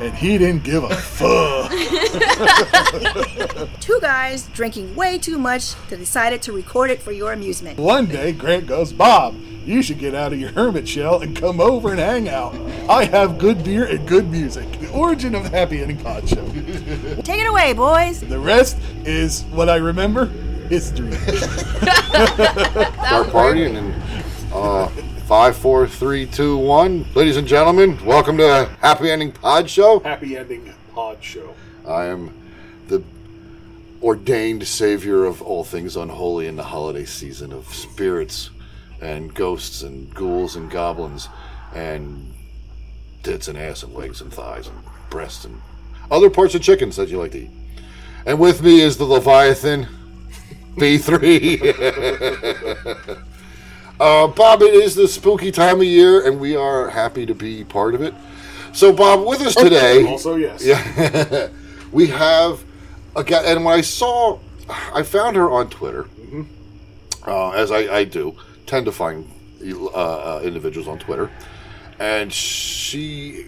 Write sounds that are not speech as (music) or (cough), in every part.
and he didn't give a fuck. (laughs) Two guys drinking way too much that decided to record it for your amusement. One day, Grant goes, Bob, you should get out of your hermit shell and come over and hang out. I have good beer and good music. The origin of the Happy Ending Pod Show. Take it away, boys. The rest is what I remember history. (laughs) start partying and uh, (laughs) five, four, three, two, one. Ladies and gentlemen, welcome to Happy Ending Pod Show. Happy Ending Pod Show. I am the ordained savior of all things unholy in the holiday season of spirits and ghosts and ghouls and goblins and tits and ass and legs and thighs and breasts and other parts of chickens that you like to eat. And with me is the Leviathan B3. (laughs) (laughs) uh, Bob, it is the spooky time of year, and we are happy to be part of it. So, Bob, with us today. (laughs) Also, yes. Yeah, (laughs) we have a guy, and when I saw, I found her on Twitter, uh, as I, I do, tend to find uh, uh, individuals on Twitter, and she,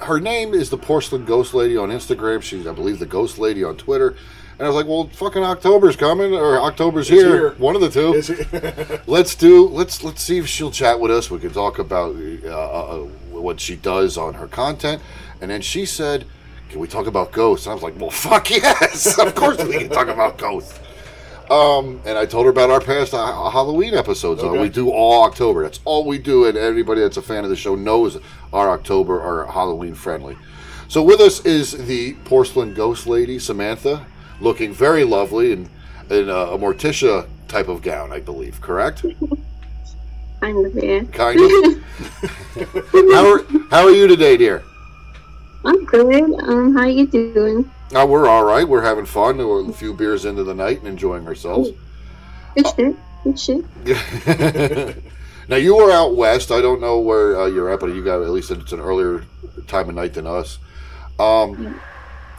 her name is the Porcelain Ghost Lady on Instagram. She's, I believe, the Ghost Lady on Twitter. And I was like, well, fucking October's coming, or October's here. here. One of the two (laughs) let's do let's let's see if she'll chat with us. We can talk about uh, uh, what she does on her content, and then she said, "Can we talk about ghosts?" And I was like, "Well, fuck (laughs) yes, of course we can talk about ghosts." Um, and I told her about our past uh, Halloween episodes. Uh, we do all October. That's all we do, and everybody that's a fan of the show knows our October are Halloween friendly. So with us is the porcelain ghost lady Samantha, looking very lovely in in a, a Morticia type of gown, I believe. Correct? (laughs) Kind of, yeah. Kind of. how are How are you today, dear? I'm good. Um, how are you doing? Uh, we're all right. We're having fun. We're a few beers into the night and enjoying ourselves. Good shit. Good shit. (laughs) now you were out west. I don't know where uh, you're at, but you got at least it's an earlier time of night than us. Um,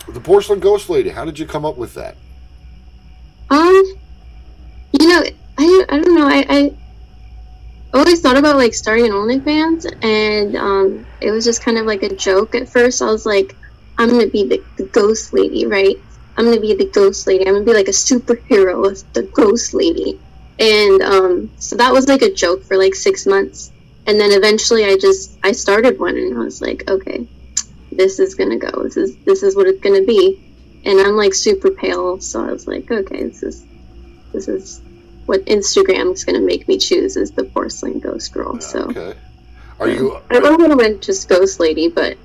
the porcelain ghost lady. How did you come up with that? Um, you know, I I don't know. I I always thought about like starting an OnlyFans, and um, it was just kind of like a joke at first. I was like, I'm gonna be the, the ghost lady, right? I'm gonna be the ghost lady. I'm gonna be like a superhero, as the ghost lady. And um, so that was like a joke for like six months, and then eventually I just I started one, and I was like, okay, this is gonna go. This is this is what it's gonna be. And I'm like super pale, so I was like, okay, this is this is what Instagram's gonna make me choose is the porcelain ghost girl. So Okay. Are you? I don't know when just ghost lady, but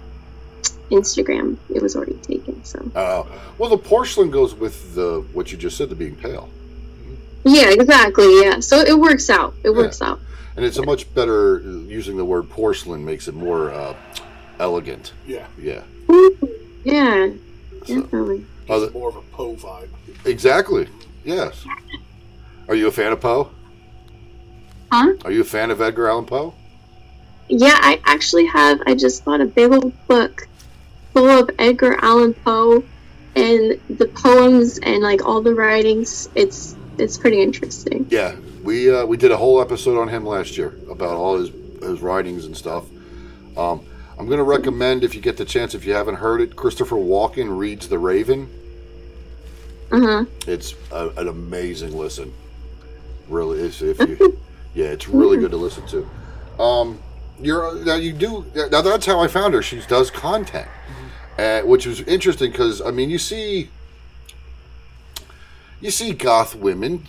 Instagram it was already taken. So Uh, well, the porcelain goes with the what you just said, the being pale, yeah, exactly. Yeah, so it works out. It works out. and it's a much better using the word porcelain makes it more uh, elegant. Yeah. Yeah. Yeah, So- definitely. Other- more of a Poe vibe. Exactly. Yes. Are you a fan of Poe? Huh? Are you a fan of Edgar Allan Poe? Yeah, I actually have. I just bought a big old book full of Edgar Allan Poe and the poems and like all the writings. It's it's pretty interesting. Yeah, we uh, we did a whole episode on him last year about all his his writings and stuff. Um, I'm going to recommend if you get the chance, if you haven't heard it, Christopher Walken reads The Raven. Huh. It's a, an amazing listen. Really, is if you, (laughs) yeah, it's really good to listen to. Um, you're now you do now. That's how I found her. She does content, uh, which was interesting because I mean, you see, you see goth women.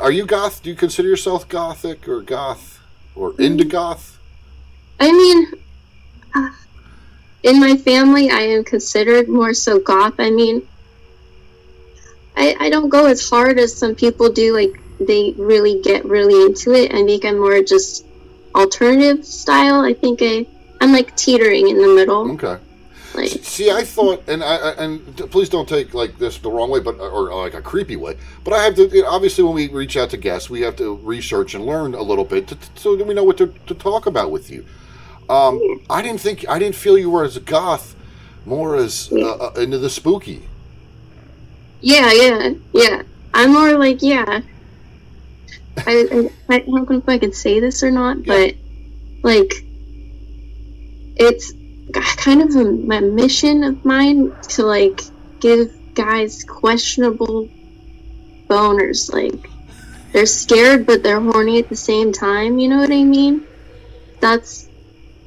Are you goth? Do you consider yourself gothic or goth or into goth? I mean, in my family, I am considered more so goth. I mean, I, I don't go as hard as some people do. Like, they really get really into it. I think I'm more just alternative style. I think I, I'm like teetering in the middle. Okay. Like, See, I thought, and I, and please don't take like this the wrong way, but uh, or, like a creepy way. But I have to obviously when we reach out to guests, we have to research and learn a little bit to, so that we know what to, to talk about with you. Um, I didn't think I didn't feel you were as goth, more as uh, uh, into the spooky. yeah, yeah, yeah. I'm more like, yeah. I, I, I don't know if I could say this or not, but like, it's kind of a, my mission of mine to like give guys questionable boners. Like, they're scared, but they're horny at the same time. You know what I mean? That's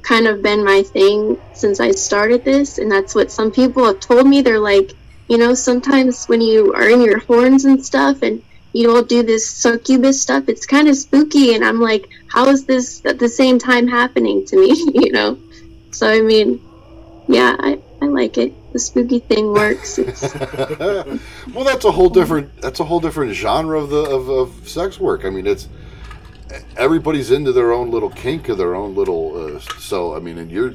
kind of been my thing since I started this, and that's what some people have told me. They're like, you know, sometimes when you are in your horns and stuff, and you all do this succubus stuff, it's kind of spooky. And I'm like, how is this at the same time happening to me? (laughs) you know? So I mean, yeah, I, I like it. The spooky thing works. (laughs) It's, well, that's a whole different that's a whole different genre of the of, of sex work. I mean, it's everybody's into their own little kink of their own little. Uh, so I mean, and you're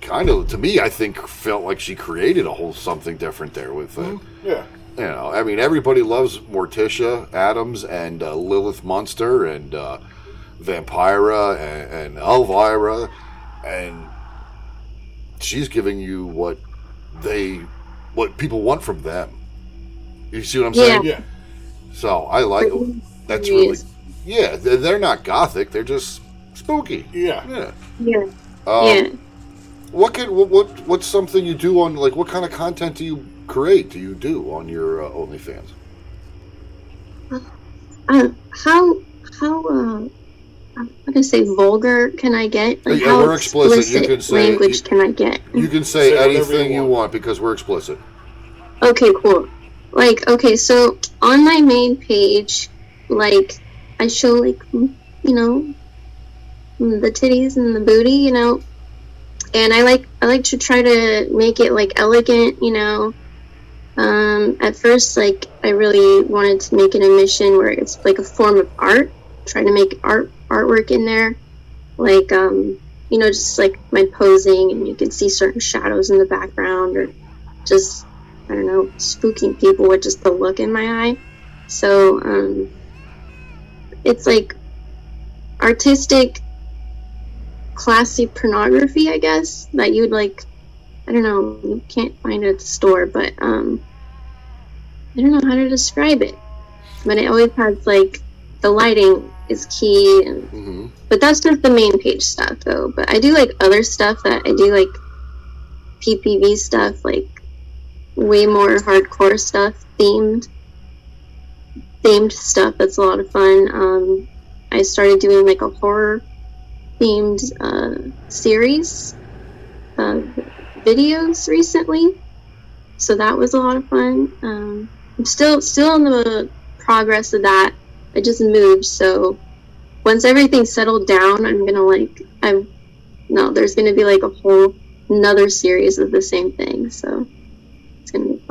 kind of to me, I think felt like she created a whole something different there with. Uh, Yeah. You know, I mean, everybody loves Morticia Addams and uh, Lilith Munster and uh, Vampira and, and Elvira, and she's giving you what they, what people want from them. You see what I'm saying? Yeah. So I like that's really, yeah. They're, they're not gothic; they're just spooky. Yeah. Yeah. yeah, Um, yeah. What can what, what what's something you do on like what kind of content do you create? Do you do on your uh, OnlyFans? Uh, how how uh, I'm gonna say vulgar can I get? Like Yeah, how we're explicit. You can say- language you- can I get? You can say, Say anything you you want. want. because we're explicit. Okay, cool. Like, okay, so on my main page, like, I show, like, you know, the titties and the booty, you know, and I like, I like to try to make it, like, elegant, you know. Um, at first, like, I really wanted to make it a mission where it's, like, a form of art, trying to make art, artwork in there, like, um, you know, just, like, my posing, and you can see certain shadows in the background, or just I don't know, spooking people with just the look in my eye. So, um, it's like artistic, classy pornography, I guess, that you'd like, I don't know, you can't find it at the store, but, um, I don't know how to describe it. But it always has, like, the lighting is key, and, hmm but that's just the main page stuff, though. But I do, like, other stuff that I do, like, PPV stuff, like, way more hardcore stuff, themed, themed stuff. That's a lot of fun. Um, I started doing like a horror themed uh, series of videos recently, so that was a lot of fun. Um, I'm still still in the progress of that. I just moved, so once everything's settled down, I'm gonna like I'm no, there's gonna be like a whole another series of the same thing. So it's gonna be.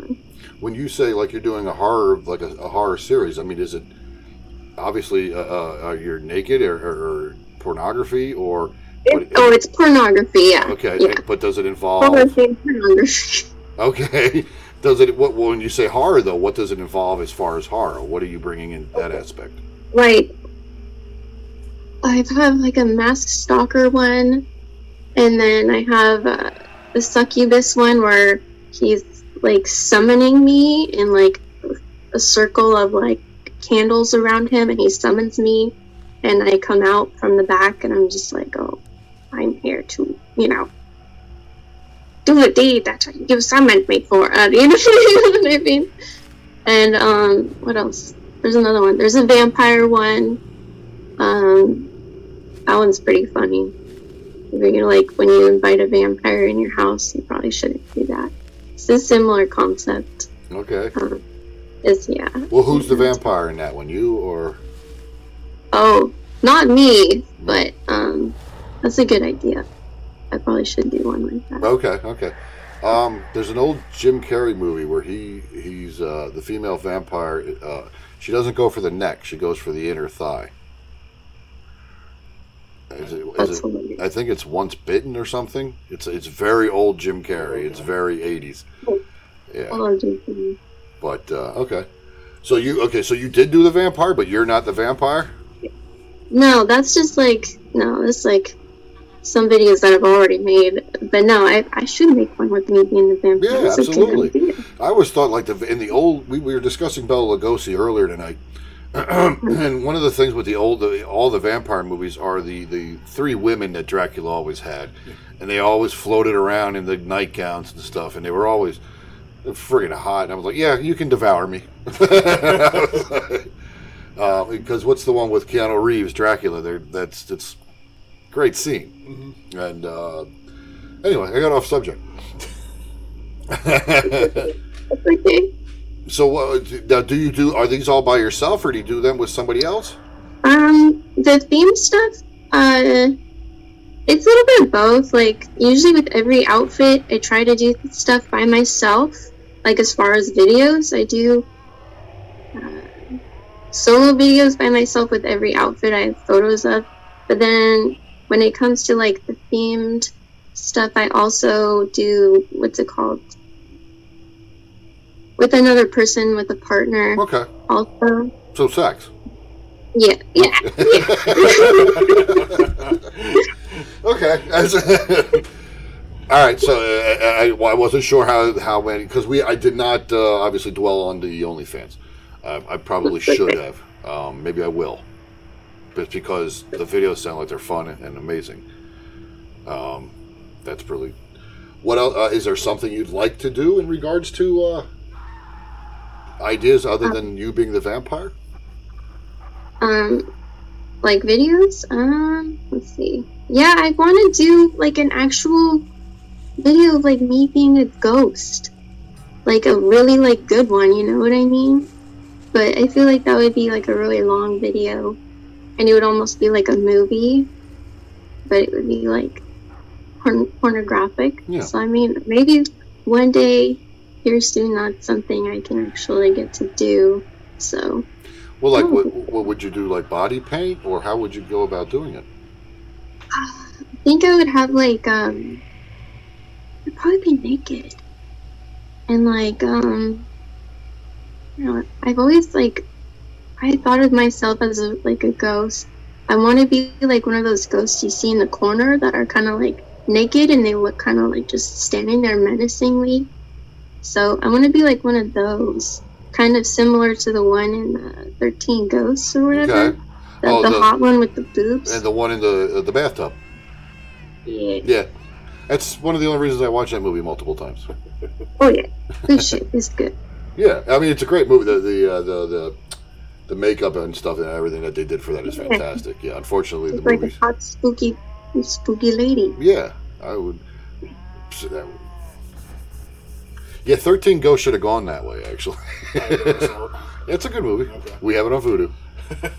When you say like you're doing a horror like a, a horror series, I mean, is it obviously uh, uh, uh, you're naked or, or, or pornography or? oh, it's pornography. Yeah. okay, Yeah. but does it involve? pornography. Okay, (laughs) does it? What when you say horror though? What does it involve as far as horror? What are you bringing in that aspect? Like, I have like a masked stalker one, and then I have uh, the succubus one where he's like summoning me in like a circle of like candles around him, and he summons me, and I come out from the back, and I'm just like, oh, I'm here to, you know. Do a deed that you summoned me for. Uh, (laughs) you know what I mean? And um, what else? There's another one. There's a vampire one. Um, that one's pretty funny. You're like when you invite a vampire in your house, you probably shouldn't do that. It's a similar concept. Okay. Um, is yeah. Well, who's the vampire in that one? You or? Oh, not me, but um, that's a good idea. I probably should do one like that. Okay, okay. Um, there's an old Jim Carrey movie where he he's uh, the female vampire. Uh, she doesn't go for the neck; she goes for the inner thigh. Is it, is it. I think it's Once Bitten or something. It's it's very old Jim Carrey. It's very 80s. Yeah, Oh, but uh, okay. So you okay? So you did do the vampire, but you're not the vampire. No, that's just like no, it's like some videos that I've already made. But no, I, I should make one with me being the vampire. Yeah, It's a good absolutely. I always thought like the in the old we, we were discussing Bela Lugosi earlier tonight, (clears throat) and one of the things with the old the, all the vampire movies are the the three women that Dracula always had, and they always floated around in the nightgowns and stuff, and they were always friggin' hot. And I was like, yeah, you can devour me. (laughs) uh, because what's the one with Keanu Reeves, Dracula? There, that's it's great scene. And uh, anyway, I got off subject. (laughs) It's okay. So, uh, now, do you do? Are these all by yourself, or do you do them with somebody else? Um, the theme stuff, uh, it's a little bit of both. Like, usually with every outfit, I try to do stuff by myself. Like, as far as videos, I do uh, solo videos by myself with every outfit I have photos of. But then when it comes to, like, the themed stuff, I also do, what's it called? With another person, with a partner, Okay, also. so sex. Yeah, yeah, yeah. (laughs) Okay. (laughs) all right. So, uh, I, well, I wasn't sure how how many because we I did not uh, obviously dwell on the OnlyFans. Uh, I probably should have. Um, maybe I will. But because the videos sound like they're fun and amazing. Um, that's really. What else? Uh, is there something you'd like to do in regards to uh, ideas other than you being the vampire? um like videos? Um let's see. Yeah i want to do like an actual video of like me being a ghost. Like a really like good one you know what i mean? But i feel like that would be like a really long video. And it would almost be like a movie. But it would be like porn- pornographic. Yeah. so i mean maybe one day here soon that's something i can actually get to do so Well, like, what, what would you do? Like body paint, or how would you go about doing it? I think I would have like um I'd probably be naked. And like um you know, I've always like I thought of myself as a, like a ghost. I want to be like one of those ghosts you see in the corner that are kind of like naked and they look kind of like just standing there menacingly. So I want to be like one of those, kind of similar to the one in uh, Thirteen Ghosts or whatever. Okay. The, Oh, the, the- hot one with the boobs. And the one in the uh, the bathtub. yeah. Yeah, that's one of the only reasons I watch that movie multiple times. (laughs) Oh yeah, this shit is good. Yeah, I mean it's a great movie. The the uh, the, the the makeup and stuff and everything that they did for that is fantastic. Yeah, unfortunately the It's like a movies. hot, spooky, spooky lady. Yeah, I would. so that would- Yeah, Thirteen Ghosts should have gone that way. Actually, (laughs) it's a good movie. Okay. We have it on Vudu. (laughs)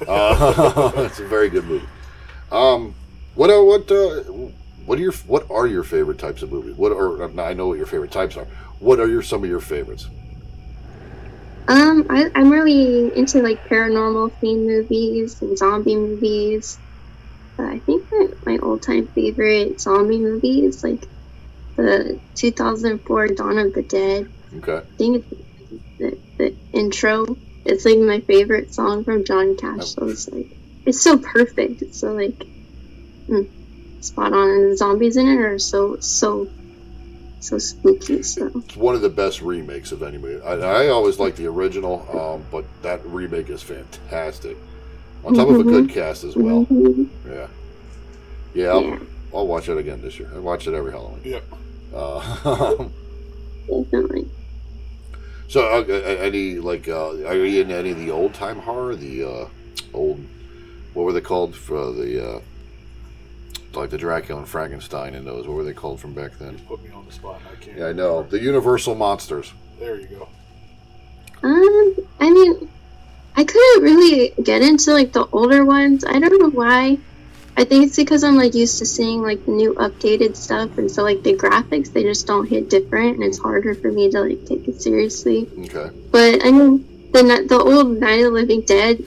Uh, (laughs) it's a very good movie. Um, what are what uh, what are your what are your favorite types of movies? What are I know what your favorite types are. What are your some of your favorites? Um, I, I'm really into like paranormal theme movies and zombie movies. But I think that my all-time favorite zombie movie is like the 2004 Dawn of the Dead. Okay, I think it's the, the intro. It's like my favorite song from John Cash. So it's like it's so perfect. It's so like mm, spot on, and the zombies in it are so so so spooky. So it's one of the best remakes of any movie. I, I always like the original, um, but that remake is fantastic. On top of a good cast as well. Mhm. Yeah, yeah. I'll, yeah, I'll watch it again this year. I watch it every Halloween. Yep. Uh, definitely. (laughs) so, uh, any like, uh, are you in any of the old time horror? The uh, old, what were they called for the, uh, like the Dracula and Frankenstein and those? What were they called from back then? Put me on the spot. and I can't. Yeah, I know the Universal monsters. There you go. Um, I mean, I couldn't really get into like the older ones. I don't know why. I think it's because I'm like used to seeing like the new updated stuff, and so like the graphics they just don't hit different, and it's harder for me to like take it seriously. Okay. But I mean, the the old Night of the Living Dead,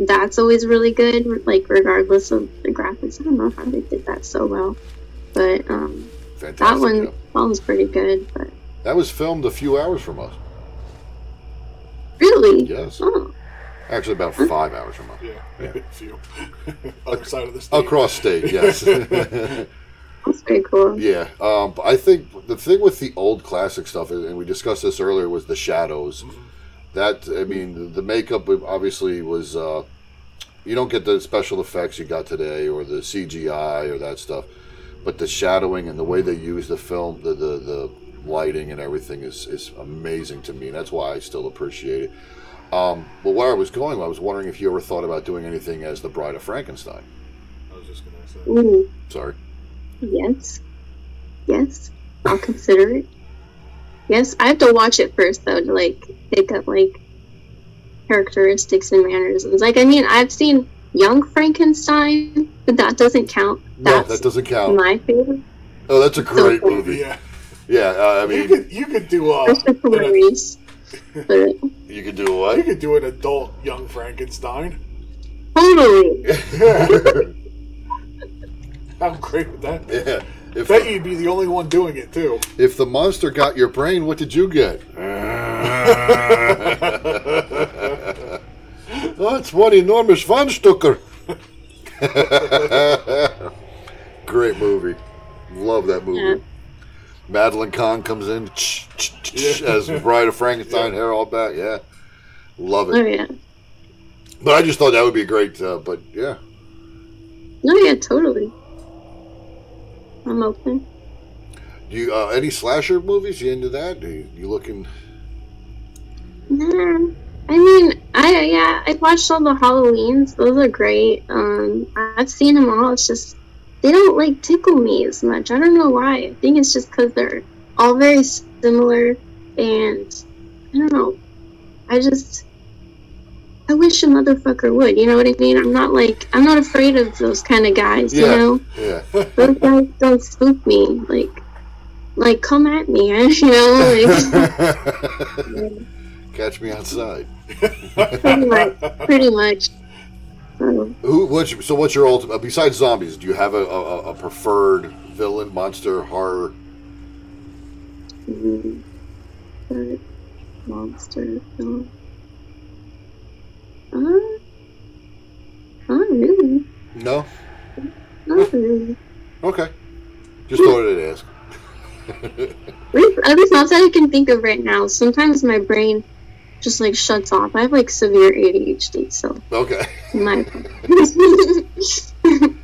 that's always really good. Like regardless of the graphics, I don't know how they did that so well, but um, Fantastic. that one job. that one's pretty good. But That was filmed a few hours from us. really, Yes. oh, Actually, about five hours from us. Yeah, a (laughs) few. (laughs) Other side of the state. Across state, yes. (laughs) that's pretty cool. yeah. Um, but I think the thing with the old classic stuff, and we discussed this earlier, was the shadows. That, I mean, the makeup obviously was. Uh, you don't get the special effects you got today or the CGI or that stuff. But the shadowing and the way they use the film, the, the, the lighting and everything is, is amazing to me. And that's why I still appreciate it. Um, but where I was going, I was wondering if you ever thought about doing anything as the Bride of Frankenstein. I was just gonna say. Ooh, Sorry. yes, yes, I'll consider it. Yes, I have to watch it first though to like pick up like characteristics and mannerisms. Like, I mean, I've seen Young Frankenstein, but that doesn't count. No, that doesn't count. my favorite. Oh, that's a great So- movie. Yeah, Yeah, uh, I you mean, could you could do uh, Especially for an, Maurice. But you could do what? you could do an adult young Frankenstein. (laughs) totally. How great would that? be? Yeah. If Bet you'd be the only one doing it too. if the monster got your brain, what did you get? (laughs) That's one enormous Schwanzstucker. (laughs) Great movie. Love that movie. Yeah. Madeline Kahn comes in as (laughs) Bride of Frankenstein, hair all back. Yeah. Love Oh it. yeah. But I just thought that would be great. Uh, but yeah. No, yeah, totally. I'm open. Do you uh, any slasher movies? You into that? Are you, you looking? Nah, I mean, I yeah, I watched all the Halloweens. Those are great. Um, I've seen them all. It's just they don't like tickle me as much. I don't know why. I think it's just because they're all very similar, and I don't know. I just I wish a motherfucker would. You know what I mean? I'm not like I'm not afraid of those kind of guys. You know, Yeah. (laughs) those guys don't spook me. Like, like come at me. (laughs) You know, like. (laughs) Catch me outside. pretty much. Pretty much. So, Who? What's your, so? What's your ultimate? Besides zombies, do you have a, a, a preferred villain, monster, horror? mm, but monster film. Uh, not really. No. Not really. Okay. Just thought I'd ask. At least not that I can think of right now. Sometimes my brain just like shuts off. I have like severe ADHD, so Okay. (laughs) my. (laughs)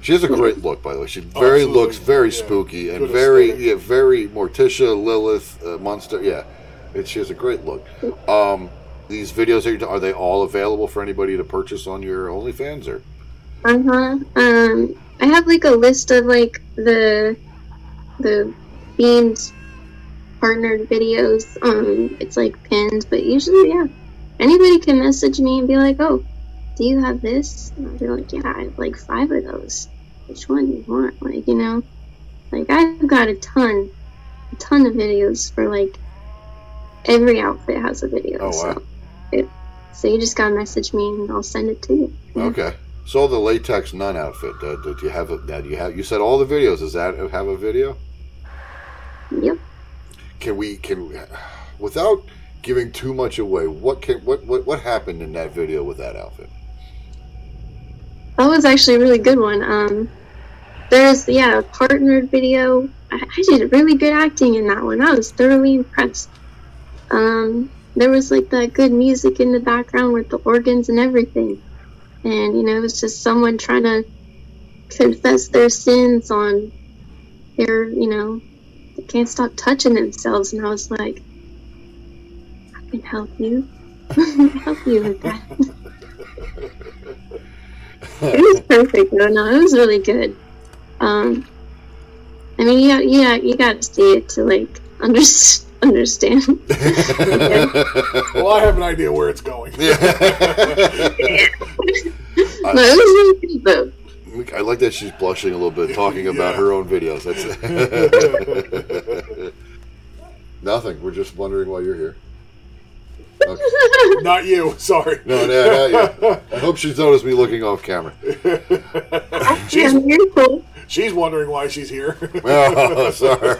She has a great look, by the way. She very absolutely. looks very Yeah. spooky and Good very aesthetic. yeah very Morticia, Lilith, uh, monster. Yeah, it, she has a great look. Um, these videos are, are they all available for anybody to purchase on your OnlyFans or? Uh huh. Um, I have like a list of like the the beans partnered videos. Um, it's like pinned, but usually, yeah, anybody can message me and be like, "Oh, do you have this?" And I'll be like, "Yeah, I have like five of those. Which one do you want?" Like, you know, like I've got a ton, a ton of videos for like every outfit has a video. Oh, wow. So, it, so you just gotta message me and I'll send it to you. Okay. So the latex nun outfit. Uh, do you have a? Do you have? You said all the videos. Does that have a video? Can we? Can without giving too much away? What can? What? What? What happened in that video with that outfit? That was actually a really good one. Um, there's yeah a partnered video. I, I did really good acting in that one. I was thoroughly impressed. Um, there was like that good music in the background with the organs and everything, and you know it was just someone trying to confess their sins on their you know can't stop touching themselves, and I was like, I can help you. I (laughs) can help you with that. (laughs) it was perfect though. No, it was really good. Um, I mean, yeah, yeah, you got to see it to like (laughs) under- understand. Well, I have an idea where it's going. yeah. no, it was really good though. I like that she's blushing a little bit talking (laughs) about her own videos. That's (laughs) Nothing. We're just wondering why you're here. (laughs) Not you. Sorry. No, no, not yet. I hope she's noticed me looking off camera. She's Yeah, she's wondering why she's here. Oh, sorry.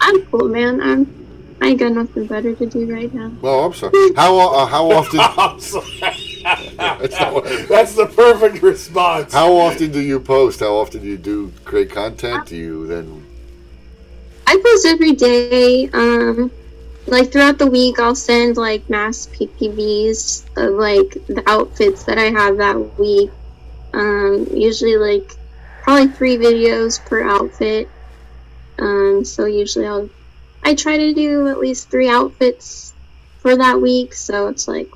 I'm cool, man. I'm. I ain't got nothing better to do right now. Well, I'm sorry. How uh, how often? (laughs) I'm sorry. That's what- That's the perfect response. How often do you post? How often do you do create content? Do you then? I post every day. Um, like throughout the week, I'll send like mass PPVs of like the outfits that I have that week. Um, usually like probably three videos per outfit. Um, so usually I'll I try to do at least three outfits for that week. So it's like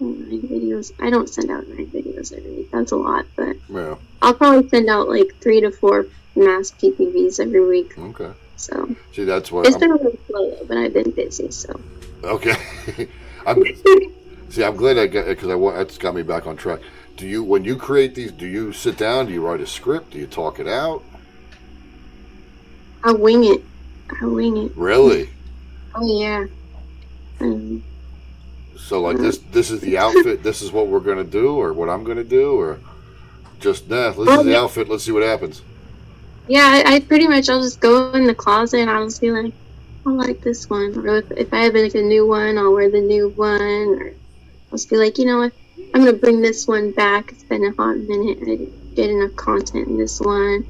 oh, nine videos. I don't send out nine videos every week. That's a lot, but Yeah. I'll probably send out like three to four mass PPVs every week. Okay. So See, that's what. it's I'm, been a little slow, but I've been busy. So okay. (laughs) I'm. See, I'm glad I got because I want that's got me back on track. Do you when you create these? Do you sit down? Do you write a script? Do you talk it out? I wing it. I wing it. Really? Oh yeah. Um, So like this this is the outfit. This is what we're gonna do, or what I'm gonna do, or just nah. This is the outfit. Let's see what happens. yeah, I, I pretty much I'll just go in the closet and I'll just be like, I like this one. Or if, if I have like a new one, I'll wear the new one. Or I'll just be like, you know what? I'm gonna bring this one back. It's been a hot minute. I didn't get enough content in this one,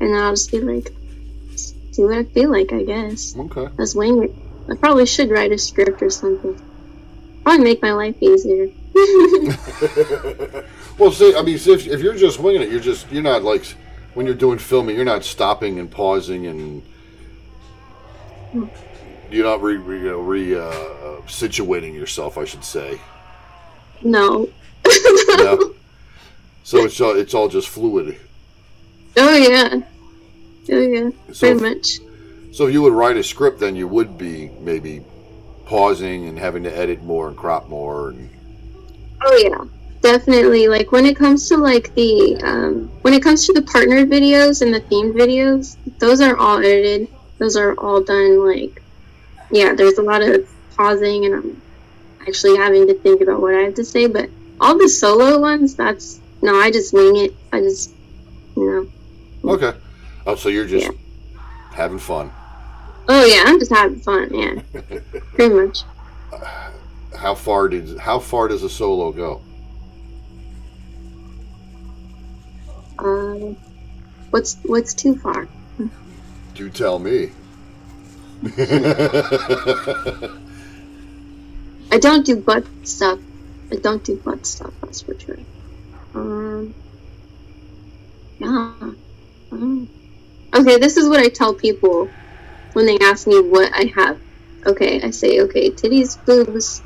and then I'll just be like, see what I feel like. I guess. Okay. Wing it. I probably should write a script or something. Probably make my life easier. (laughs) (laughs) Well, see, I mean, see, if, if you're just winging it, you're just you're not like when you're doing filming, you're not stopping and pausing and you're not re, re, re uh, uh, situating yourself, I should say. no. No. (laughs) so it's all it's all just fluid. Oh yeah. Oh yeah. So Pretty if, much. so if you would write a script, then you would be maybe pausing and having to edit more and crop more and Oh yeah. Definitely. Like when it comes to like the um when it comes to the partnered videos and the themed videos, those are all edited. Those are all done like yeah, there's a lot of pausing and I'm actually having to think about what I have to say, but all the solo ones, that's no, I just wing it. I just you know. okay. Oh, so you're just having fun. Oh yeah, I'm just having fun, yeah. (laughs) Pretty much. How far did how far does a solo go? Um, what's what's too far? You tell me. (laughs) I don't do butt stuff. I don't do butt stuff. That's for sure. Um, yeah. Um, okay, this is what I tell people when they ask me what I have. Okay, I say okay, titties, boobs,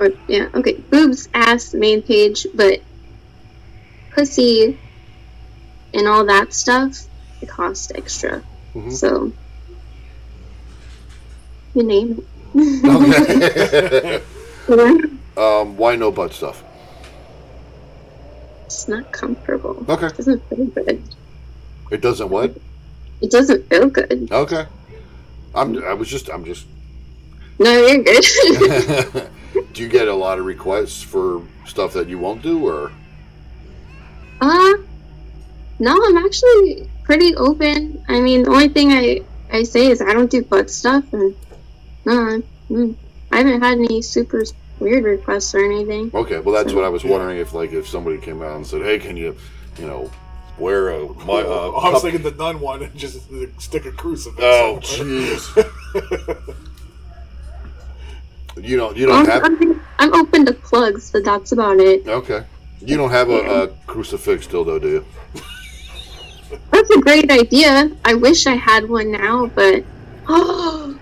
or yeah, okay, boobs, ass, main page, but pussy and all that stuff it costs extra. Mhm. So you name it. Okay. (laughs) (laughs) um, why no butt stuff? it's not comfortable. Okay. It doesn't feel good. It doesn't what? It doesn't feel good. Okay. I'm. I was just. I'm just. No, you're good. (laughs) do you get a lot of requests for stuff that you won't do, or uh, no, I'm actually pretty open. I mean, the only thing I I say is I don't do butt stuff, and no, I, mm, I haven't had any super weird requests or anything. okay? Well, that's what I was wondering. If like if somebody came out and said, "Hey, can you, you know, wear a (laughs) my uh, I was cup- thinking the nun one and just stick a crucifix. Oh, jeez. (laughs) you don't. You I'm, don't have. I'm, I'm open to plugs, but that's about it. Okay. You don't have a, a crucifix dildo, do you? (laughs) That's a great idea. I wish I had one now, but oh,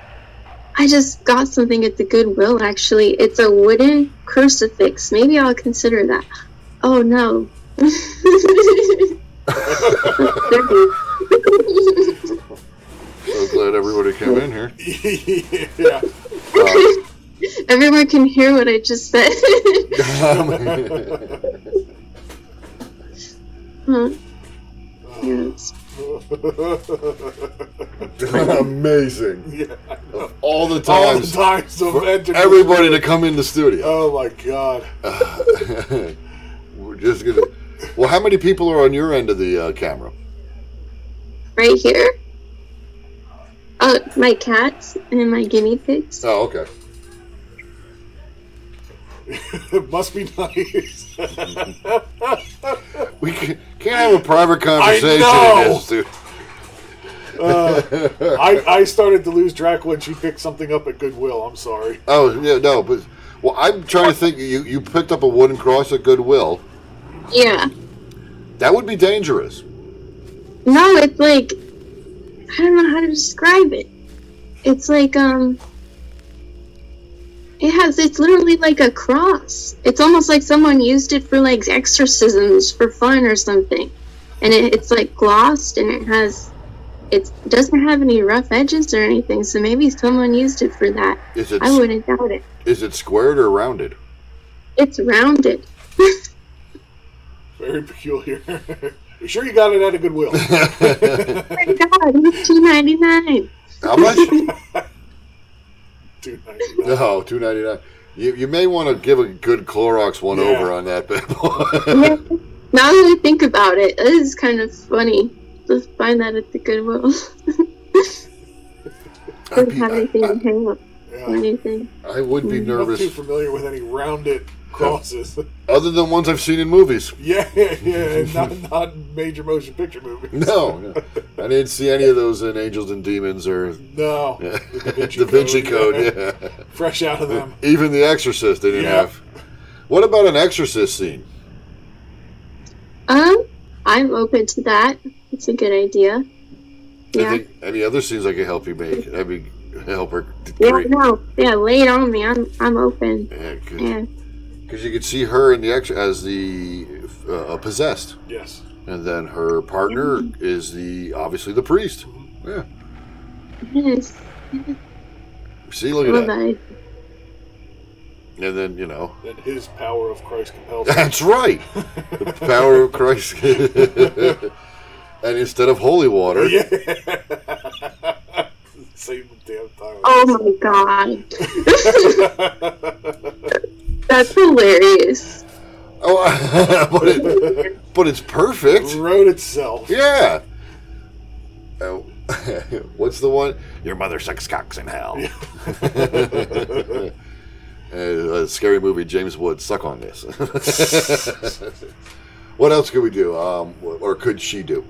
(gasps) I just got something at the Goodwill. Actually, it's a wooden crucifix. Maybe I'll consider that. Oh no. So glad everybody came in here. (laughs) yeah. Uh, (laughs) Everyone can hear what I just said. (laughs) Huh. Yeah, Amazing. Yeah. All the times. All the times times to for everybody to come in the studio. Oh my god. We're just gonna. Well, how many people are on your end of the uh, camera? Right here. Oh, my cats and my guinea pigs. Oh, okay. It (laughs) must be nice. (laughs) We can, can't have a private conversation I know. in this, dude. I, I started to lose track when she picked something up at Goodwill. I'm sorry. Oh, yeah, no, but well, I'm trying to think. You you picked up a wooden cross at Goodwill. Yeah. That would be dangerous. No, it's like I don't know how to describe it. It's like um it has it's literally like a cross. It's almost like someone used it for like exorcisms for fun or something. And it, it's like glossed and it has it doesn't have any rough edges or anything, so maybe someone used it for that. Is it I wouldn't doubt it. is it squared or rounded? It's rounded. (laughs) Very peculiar. (laughs) you sure you got it at a Goodwill? oh my god, it's two ninety nine. How much? (laughs) Two ninety nine. no, oh, two ninety nine. You you may want to give a good Clorox one Yeah. over on that bad boy. Now that I think about it, it is kind of funny to find that at the Goodwill. (laughs) I'd Doesn't have anything to hang up or Yeah. anything. I would be I'm not nervous, too familiar with any rounded crosses. (laughs) other than ones I've seen in movies. (laughs) yeah, yeah, not not major motion picture movies. No, no. I didn't see any of those in Angels and Demons or No. Yeah. (laughs) The Da Vinci, Da Vinci Code, Code. yeah. Yeah, Fresh out of them. even The Exorcist they didn't Yeah. have. What about an Exorcist scene? Um, I'm open to that. It's a good idea. Yeah. I think any other scenes I could help you make? I mean, help her. Yeah, no, yeah, lay it on me. I'm, I'm open. Yeah, Yeah, because you could see her in the ex- as the uh, possessed, Yes. and then her partner is the obviously the priest. Yeah. yes, See, look at love that. that. And then you know, Then his power of Christ compels (laughs) him. that's right. the power of Christ. (laughs) and instead of holy water, Yeah. (laughs) Same damn time. Oh my god, that's hilarious. oh, (laughs) but it, but it's perfect. Wrote itself. Yeah. Oh, (laughs) what's the one? Your mother sucks cocks in hell. (laughs) uh, a scary movie. James Wood. Suck on this. what else could we do? Um, or could she do?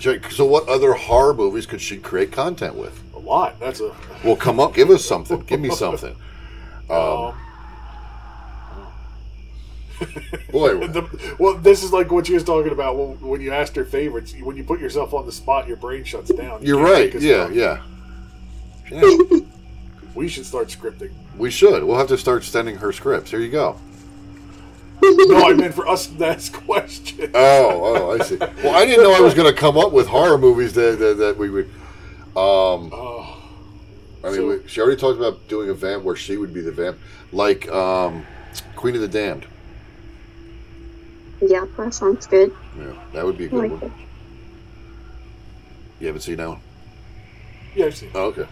So, what other horror movies could she create content with? A lot. That's a. Well, come up. Give us something. Give me something. Um, Boy, (laughs) the, well, this is like what she was talking about when, when you asked her favorites. When you put yourself on the spot, your brain shuts down. You you're right. Yeah, yeah. Yeah. We should start scripting. We should. We'll have to start sending her scripts. Here you go. No, I meant for us to ask questions. Oh, oh, I see. Well, I didn't know I was going to come up with horror movies that that, that we would. Um, Oh, I mean, So- we, she already talked about doing a vamp where she would be the vamp, like um, Queen of the Damned. Yeah, that sounds good. Yeah, that would be a good like one. it. You haven't seen that one? yeah, I've seen it Oh, okay.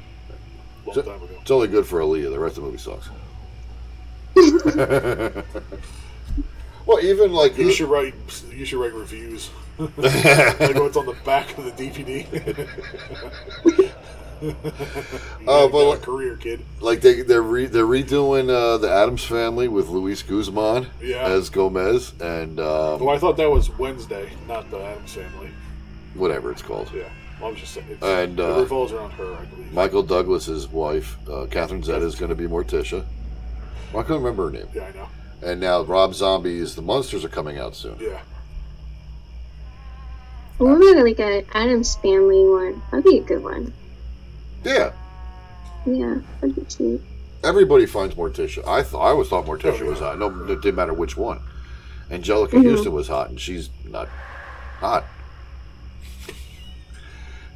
long So- time ago. It's only good for Aaliyah. The rest of the movie sucks. (laughs) well, even like You uh, should write. You should write reviews. (laughs) (laughs) like what's on the back of the DVD. (laughs) Oh, You but like- a career, kid. like they they're re, they're redoing uh, the Addams Family with Luis Guzman Yeah. as Gomez and um, Well, I thought that was Wednesday, not the Addams Family. whatever it's called. Yeah, I was just saying. It's, And, it uh, revolves around her, I believe. Michael Douglas's wife, uh, Catherine Zeta, is going to be Morticia. Well, I couldn't remember her name. yeah, I know. And now Rob Zombie's The Munsters are coming out soon. Yeah, What about like an Addams Family one? That'd be a good one. Yeah, Yeah, that'd be cute. everybody finds Morticia. I thought I always thought Morticia was hot. No, it didn't matter which one. Anjelica Mhm. Huston was hot, and she's not hot.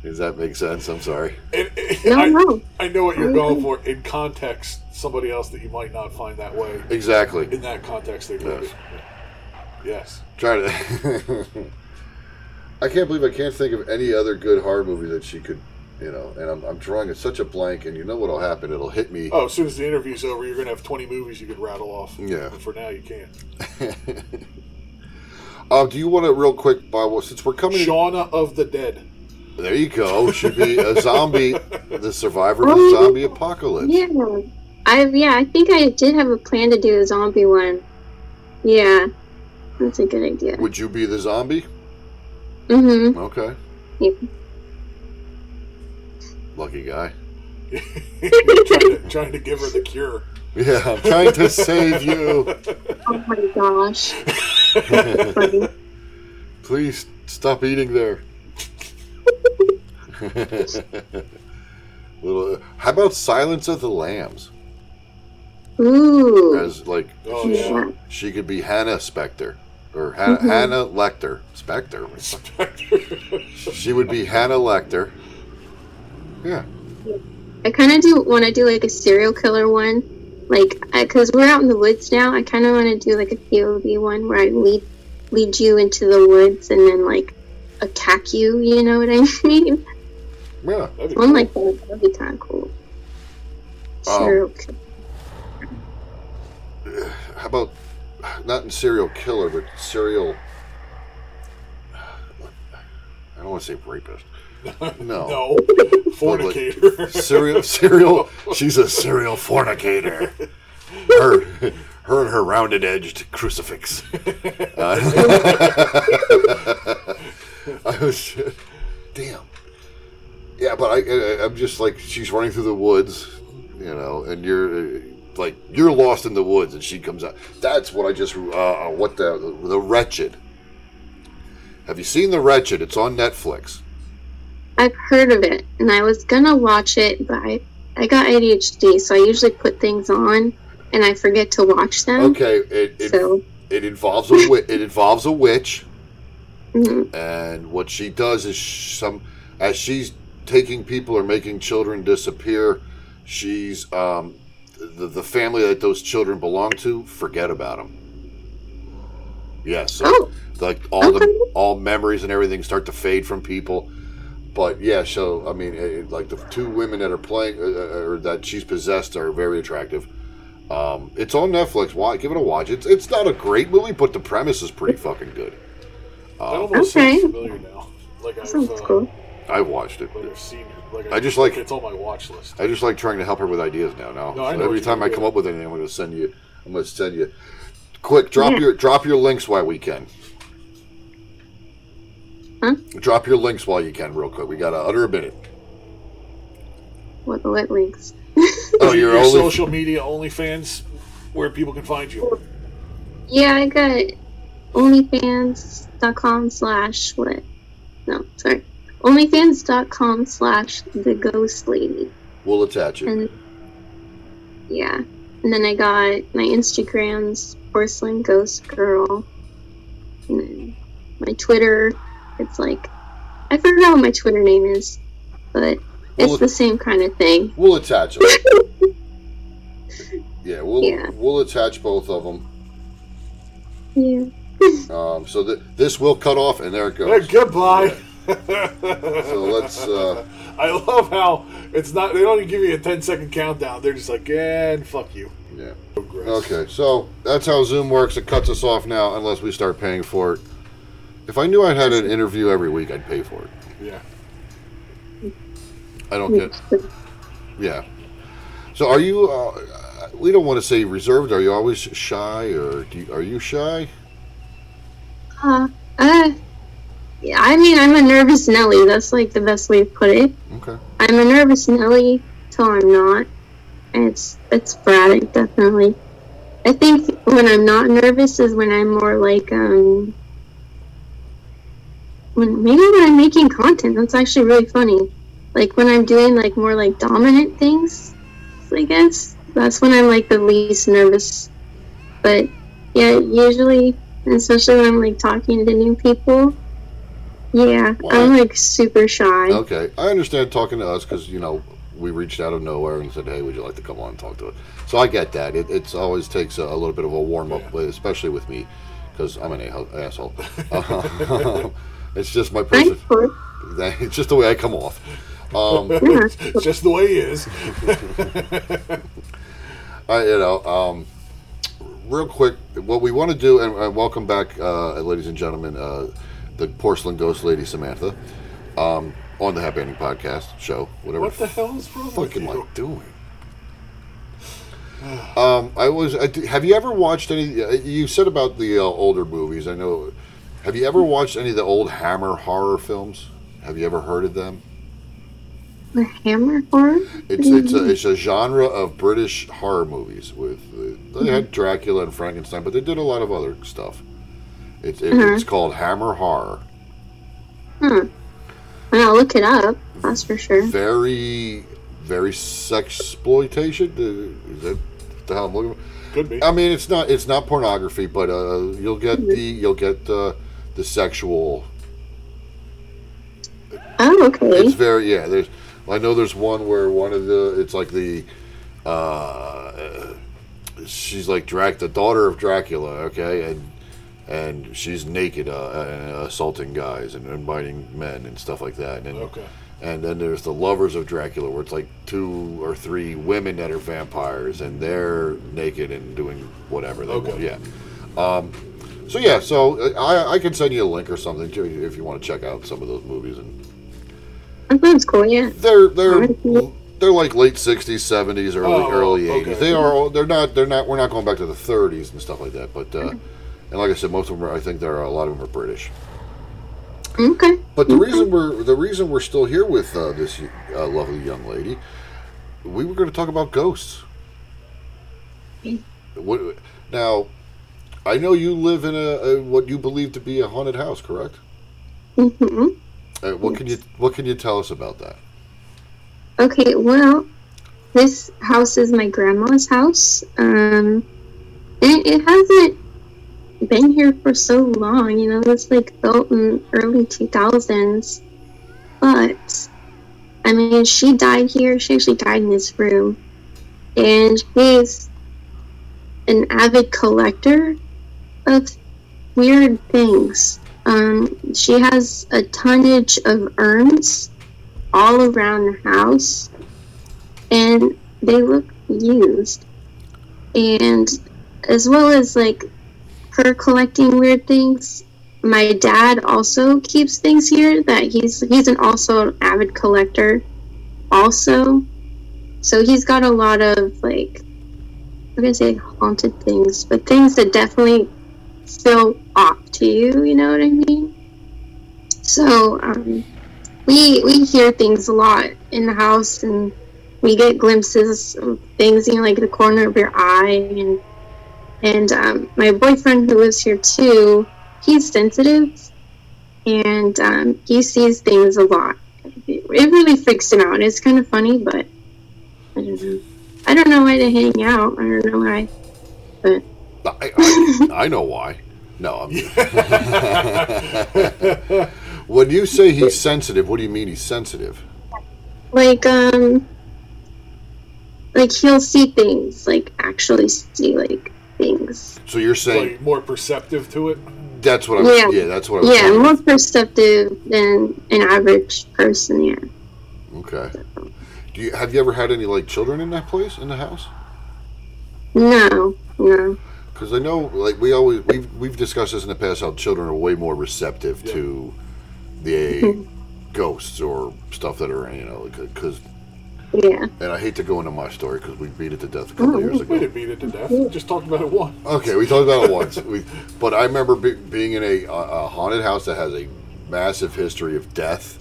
Does that make sense? I'm sorry. and, No, I, no. I know what you're going for. In context, somebody else that you might not find that way. Exactly. In that context, they would. Yes. Yes. Try to. (laughs) I can't believe I can't think of any other good horror movie that she could, you know. And I'm, I'm drawing it such a blank, and you know what'll happen? It'll hit me. Oh, as soon as the interview's over, you're gonna have 20 movies you could rattle off. Yeah. But for now, you can't. (laughs) Uh, do you want to real quick, Bob? Since we're coming, Shaun of the Dead. there you go. Should be a (laughs) zombie, the survivor of the zombie apocalypse. Yeah, I yeah, I think I did have a plan to do a zombie one. Yeah, that's a good idea. Would you be the zombie? Mm-hmm. Okay, Yep. Lucky guy. trying, (laughs) to, trying to give her the cure. Yeah, I'm trying to save you. Oh my gosh. (laughs) Please stop eating there. (laughs) Little, how about Silence of the Lambs? Ooh. As like Oh, yeah. Yeah. she could be Hannah Specter or Hannah, Mhm. Hannah Lecter. Specter. She would be Hannah Lecter. Yeah. I kind of do want to do like a serial killer one, like because we're out in the woods now. I kind of want to do like a POV one where I lead lead you into the woods and then like attack you. You know what I (laughs) mean? Yeah. That'd be One cool. like that would be kind of cool. Um, Serial killer. How about not in serial killer, but serial. I don't want to say rapist. (laughs) No. No. Fornicator. Serial, serial. (laughs) She's a serial fornicator. Her, her and her rounded edged crucifix. Uh, (laughs) I was, damn. Yeah, but I, I, I'm just like she's running through the woods, you know, and you're uh, like you're lost in the woods, and she comes out. That's what I just uh, what the the wretched. Have you seen the wretched? It's on Netflix. I've heard of it, and I was gonna watch it, but I I got ADHD, so I usually put things on and I forget to watch them. Okay, it it, So it involves a it involves a witch. (laughs) mhm. and what she does is some as she's taking people or making children disappear she's um, the, the family that those children belong to forget about them yes so oh, like all Okay. the all memories and everything start to fade from people but yeah so i mean it, like the two women that are playing uh, uh, or that she's possessed are very attractive um, it's on netflix why give it a watch it's, it's not a great movie but the premise is pretty fucking good That Okay. familiar now. Like I've, sounds uh, cool. i watched it like I've seen it. Like I just like- it's on my watch list. I just like trying to help her with ideas now. Now, No, So every time I do. come up with anything, I'm going to send you. I'm going to send you. Quick, drop Yeah. your drop your links while we can. Huh? Drop your links while you can, real quick. We got uh, under a minute. What what links? Oh, you're Your only. social media OnlyFans, where people can find you. Yeah, I got OnlyFans.com slash what? No, sorry. OnlyFans.com slash the ghost lady. We'll attach it. And yeah. And then I got my Instagrams, porcelain ghost girl. And then my Twitter, it's like I forgot what my Twitter name is, but it's Well, the same kind of thing. We'll attach it. (laughs) yeah, we'll Yeah. we'll attach both of them. Yeah. (laughs) Um, so that this will cut off, and there it Hey, goes. goodbye. So let's. Uh, (laughs) I love how it's not. They don't even give you a 10 second countdown. They're just like, and fuck you. yeah. Progress. Okay, so that's how Zoom works. It cuts us off now unless we start paying for it. If I knew I had an interview every week, I'd pay for it. Yeah. I don't get. Yeah. So are you? Uh, we don't want to say reserved. Are you always shy, or do you, are you shy? Uh, uh, yeah, I mean, I'm a nervous Nelly. That's like the best way to put it. Okay. I'm a nervous Nelly till I'm not. And it's it's sporadic, definitely. I think when I'm not nervous is when I'm more like um when maybe when I'm making content. That's actually really funny. Like when I'm doing like more like dominant things, I guess that's when I'm like the least nervous. But yeah, usually, especially when I'm like talking to new people, yeah, Why? I'm like super shy. Okay, I understand talking to us because you know we reached out of nowhere and said, "Hey, would you like to come on and talk to us?" So I get that. It it's always takes a, a little bit of a warm up, especially with me because I'm an a- asshole. (laughs) Uh-huh. (laughs) It's just my person. (laughs) It's just the way I come off. Um, (laughs) It's just the way he is. (laughs) I, you know, um, real quick, what we want to do, and uh, welcome back, uh, ladies and gentlemen, uh, the porcelain ghost lady Samantha, um, on the Happy Ending podcast show, whatever. What the hell is wrong with fucking you? like doing? Um, I was. I, d- have you ever watched any? uh, You said about the uh, older movies. I know. Have you ever watched any of the old Hammer horror films? Have you ever heard of them? The Hammer horror? It's it's a, it's a genre of British horror movies with uh, they had Dracula and Frankenstein, but they did a lot of other stuff. It's it, Mhm. it's called Hammer Horror. Hmm. And I'll look it up. That's for sure. Very very sex exploitation. Uh, Is that the hell I'm looking? for? Could be. I mean, it's not it's not pornography, but uh, you'll get the you'll get the the sexual. Oh, okay. It's very yeah. There's I know there's one where one of the it's like the uh, she's like Drac the daughter of Dracula, okay, and and she's naked uh, and assaulting guys and, and biting men and stuff like that. And Okay. and then there's the lovers of Dracula, where it's like two or three women that are vampires, and they're naked and doing whatever they Okay. want. Yeah. Um, so yeah, so uh, I, I can send you a link or something too if you want to check out some of those movies. And That sounds cool, yeah. they're they're they're like late '60s, '70s, early Oh, early okay. '80s. They are they're not they're not we're not going back to the '30s and stuff like that. But uh, and like I said, most of them are, I think there are a lot of them are British. Okay. But the reason we're the reason we're still here with uh, this uh, lovely young lady, we were going to talk about ghosts. What, now, I know you live in a, a what you believe to be a haunted house, correct? hmm Uh, what can you what can you tell us about that? Okay, well, this house is my grandma's house. Um, and it hasn't been here for so long. You know, it's like built in early 2000s. But, I mean, she died here. She actually died in this room. And she's an avid collector of weird things. Um, she has a tonnage of urns all around the house and they look used and as well as like her collecting weird things my dad also keeps things here that he's he's an also an avid collector also so he's got a lot of like i'm gonna say haunted things but things that definitely feel off to you you know what i mean? So um we we hear things a lot in the house and we get glimpses of things you know like the corner of your eye and and um, my boyfriend who lives here too he's sensitive and um, he sees things a lot. It really freaks him out. It's kind of funny but i don't know. I don't know why to hang out. I don't know why but I, I, I know why. No, I'm. (laughs) when you say he's sensitive, what do you mean he's sensitive? like um like he'll see things like actually see like things So you're saying Like more perceptive to it. that's what I'm. Yeah. Yeah, that's what I'm. Saying. Yeah more perceptive than an average person yeah Okay. Do you have you ever had any like children in that place in the house? no no Because I know, like we always we've we've discussed this in the past how children are way more receptive Yeah. to the (laughs) ghosts or stuff that are you know because yeah and I hate to go into my story because we beat it to death a couple of years ago. We didn't beat it to death. We just talked about it once. Okay, we talked about it once. We, but I remember be, being in a, a haunted house that has a massive history of death.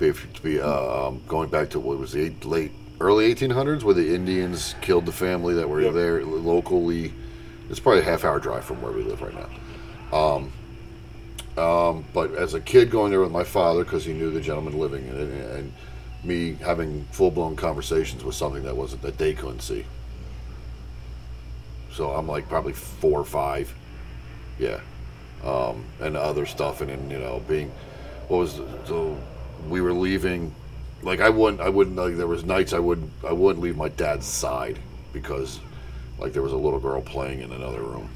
Be, to be uh, um, going back to what was the late early 1800s, where the Indians killed the family that were Yep. there locally. It's probably a half hour drive from where we live right now. Um, um, but as a kid, going there with my father because he knew the gentleman living in it, and, and me having full blown conversations with something that wasn't that they couldn't see. So I'm like probably four or five, yeah, um, and other stuff, and then you know being, what was the, so we were leaving, like I wouldn't I wouldn't like there was nights I wouldn't I wouldn't leave my dad's side because like there was a little girl playing in another room,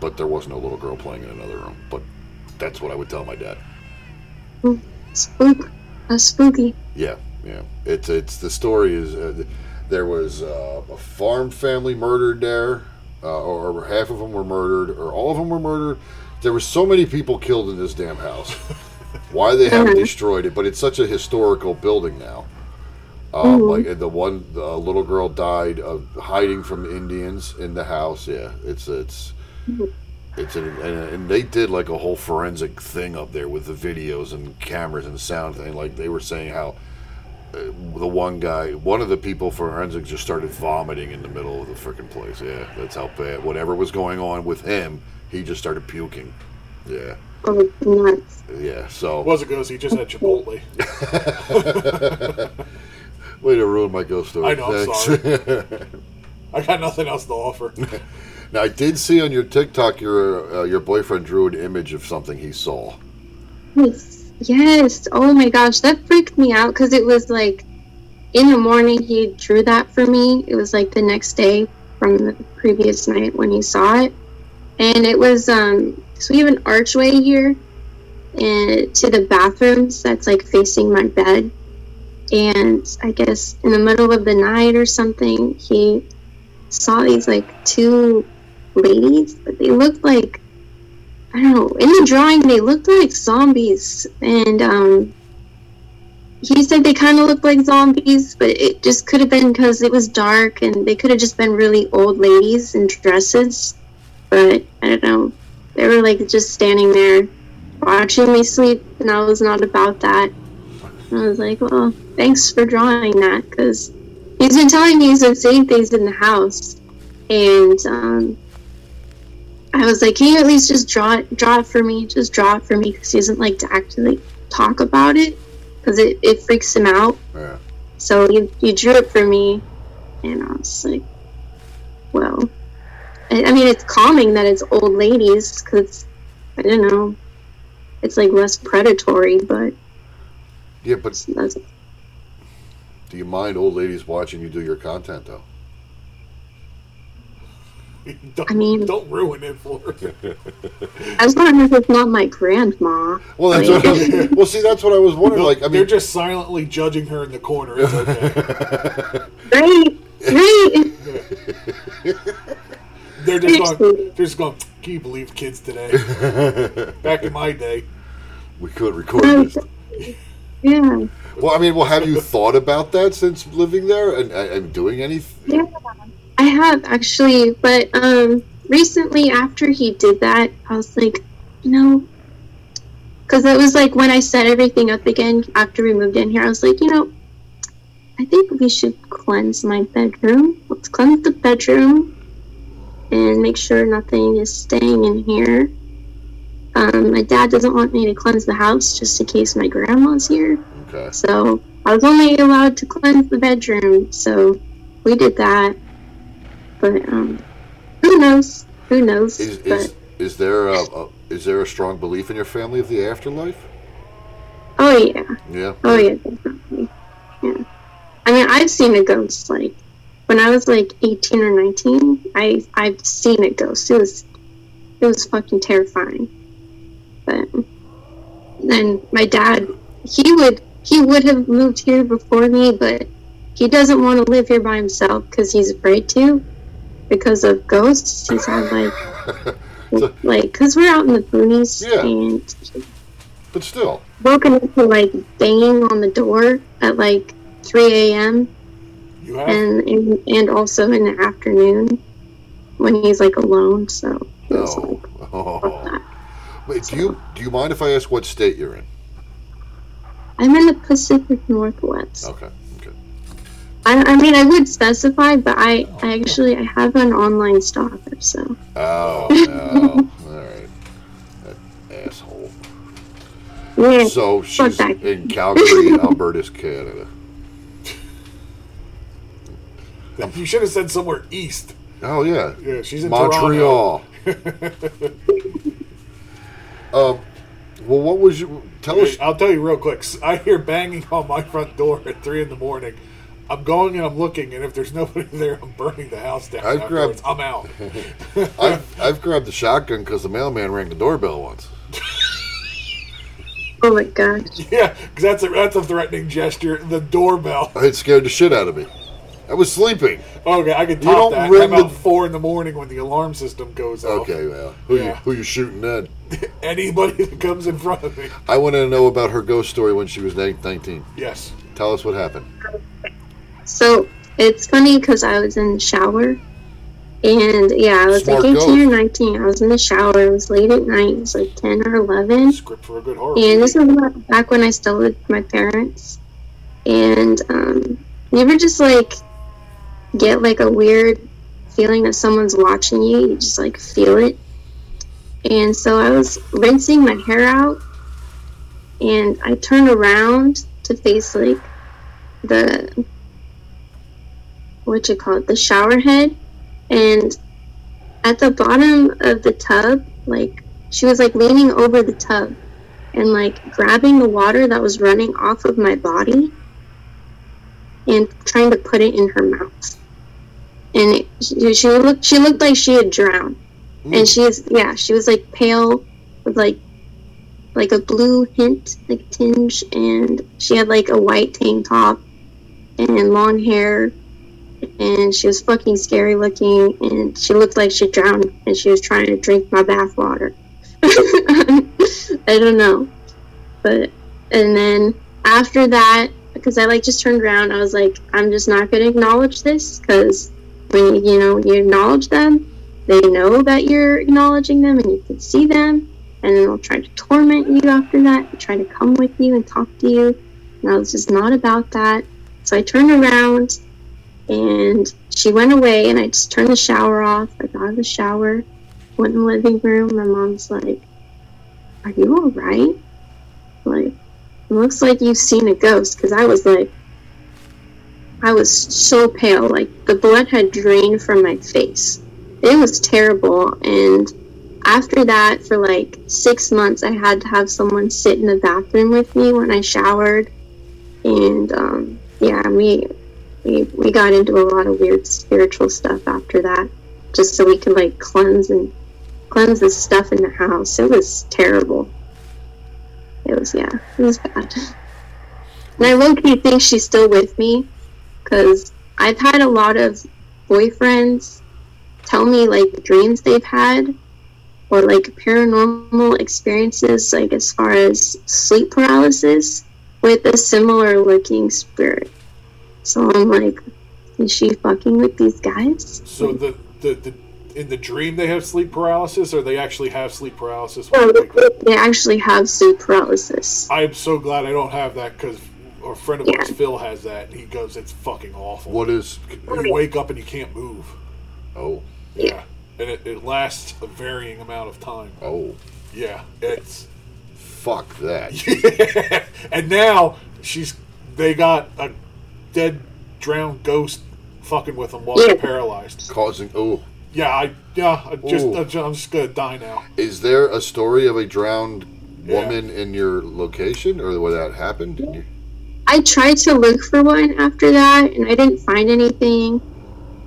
but there wasn't a little girl playing in another room, but that's what I would tell my dad. Spook. A spooky. Yeah, yeah. It's it's the story is uh, there was uh, a farm family murdered there, uh, or, or half of them were murdered, or all of them were murdered. There were so many people killed in this damn house. (laughs) Why they haven't destroyed it? But it's such a historical building now. Um, Like the one the little girl died of hiding from Indians in the house. Yeah, it's it's it's an, and, and they did like a whole forensic thing up there with the videos and cameras and sound thing. Like they were saying how uh, the one guy, one of the people for forensics, just started vomiting in the middle of the freaking place. Yeah, that's how bad. Whatever was going on with him, he just started puking. Yeah, Oh, nuts. yeah. So it wasn't ghost. He just had Chipotle. (laughs) (laughs) way to ruin my ghost story. I know, I'm Thanks. (laughs) I got nothing else to offer. (laughs) now I did see on your TikTok your uh, your boyfriend drew an image of something he saw. Yes. Yes. Oh my gosh, that freaked me out because it was like in the morning he drew that for me. It was like the next day from the previous night when he saw it, and it was um. So we have an archway here, and to the bathrooms that's like facing my bed, and I guess in the middle of the night or something he saw these like two ladies, but they looked like I don't know. In the drawing, they looked like zombies, and um, he said they kind of looked like zombies, but it just could have been because it was dark, and they could have just been really old ladies in dresses. But I don't know. They were like just standing there watching me sleep, and I was not about that. And I was like, well, thanks for drawing that, because he's been telling me he's been seeing things in the house, and um, I was like, can you at least just draw it, draw it for me? Just draw it for me because he doesn't like to actually talk about it because it, it freaks him out. Yeah. So you, you drew it for me, and I was like, well, I, I mean, it's calming that it's old ladies because I don't know, it's like less predatory, but Yeah, but that's do you mind old ladies watching you do your content though? (laughs) don't, I mean- don't ruin it for her. as long as it's not my grandma. Well, that's what I, well. See, that's what I was wondering. Like, I mean, They're just silently judging her in the corner. It's okay. (laughs) Right, right. (laughs) They're just going. They're just going. Can you believe kids today? Back in my day, we could record this. Yeah. Well, I mean, well, have you thought about that since living there and, and doing anything? Yeah, I have actually, but um, recently after he did that, I was like, you know, because it was like when I set everything up again after we moved in here, I was like, you know, I think we should cleanse my bedroom. Let's cleanse the bedroom and make sure nothing is staying in here. Um, my dad doesn't want me to cleanse the house just in case my grandma's here. Okay. So I was only allowed to cleanse the bedroom, so we did that. But um, who knows? Who knows? Is is is there a, a is there a strong belief in your family of the afterlife? oh yeah, Yeah. oh yeah, definitely. Yeah. I mean, I've seen a ghost. Like when I was like eighteen or nineteen, I I've seen a ghost. It was it was fucking terrifying. Then my dad, he would he would have moved here before me, but he doesn't want to live here by himself because he's afraid to because of ghosts. He's had like (laughs) So- like because we're out in the boonies Yeah. and But still, woken up to like banging on the door at like 3 a.m. and, and and also in the afternoon when he's like alone. So no. like, Oh. That. Wait, do you do you mind if I ask what state you're in? I'm in the Pacific Northwest. Okay. Okay. I, I mean, I would specify, but I, I actually I have an online stalker, so Oh no. (laughs) All right. That asshole. yeah. So she's in Calgary, (laughs) Alberta, Canada. (laughs) You should have said somewhere east. Oh yeah. Yeah, she's in Montreal. Um. Well, what was you? Tell us. I'll tell you real quick. I hear banging on my front door at three in the morning. I'm going and I'm looking, and if there's nobody (laughs) there, I'm burning the house down. I've afterwards. grabbed- I'm out. (laughs) I've, I've grabbed the shotgun because the mailman rang the doorbell once. Oh my gosh. (laughs) Yeah, because that's a that's a threatening gesture. The doorbell. It scared the shit out of me. I was sleeping. Okay, I can You top don't that. ring How about the- four in the morning when the alarm system goes off? Okay, well, who you who you shooting then? (laughs) Anybody that comes in front of me. I want to know about her ghost story when she was 19. Yes. Tell us what happened. So it's funny because I was in the shower. And yeah, I was Smart like 18 ghost. or 19. I was in the shower. It was late at night. It was like 10 or 11. Script for a good horror. And this was back when I still lived with my parents. And um, you ever just like get like a weird feeling that someone's watching you? You just like feel it. And so I was rinsing my hair out, and I turned around to face like the what you call it, the shower head, and at the bottom of the tub, like she was like leaning over the tub and like grabbing the water that was running off of my body and trying to put it in her mouth. And it, she, she looked she looked like she had drowned. Mm. And she's yeah, she was like pale with like like a blue hint, like tinge, and she had like a white tank top and long hair and she was fucking scary looking and she looked like she drowned and she was trying to drink my bath water. (laughs) I don't know. But and then after that, because I like just turned around, I was like, I'm just not gonna acknowledge this because when you know you acknowledge them, they know that you're acknowledging them and you can see them, and then they'll try to torment you after that, and try to come with you and talk to you. And I was just not about that. So I turned around and she went away and I just turned the shower off. I got out of the shower, went in the living room. My mom's like, Are you alright? Like, it looks like you've seen a ghost because I was like, I was so pale. Like, the blood had drained from my face. It was terrible. And after that, for like six months, I had to have someone sit in the bathroom with me when I showered. And um, yeah, we we we got into a lot of weird spiritual stuff after that, just so we could like cleanse and cleanse the stuff in the house. It was terrible. It was yeah, it was bad. And I low key think she's still with me, because I've had a lot of boyfriends tell me like dreams they've had, or like paranormal experiences, like as far as sleep paralysis, with a similar looking spirit. So I'm like, is she fucking with these guys? So the, the the in the dream they have sleep paralysis, or they actually have sleep paralysis. No, they they actually have sleep paralysis. I'm so glad I don't have that because a friend of Yeah. ours, Phil, has that, and he goes, "It's fucking awful." What is? You wake up and you can't move. Oh, Yeah, and it, it lasts a varying amount of time. oh, Yeah, it's fuck that. (laughs) and now she's they got a dead drowned ghost fucking with them while they're paralyzed. Causing. Oh, Yeah, I yeah, I just Ooh. I'm just gonna die now. is there a story of a drowned Yeah. woman in your location, or where that happened? Did you- I tried to look for one after that, and I didn't find anything.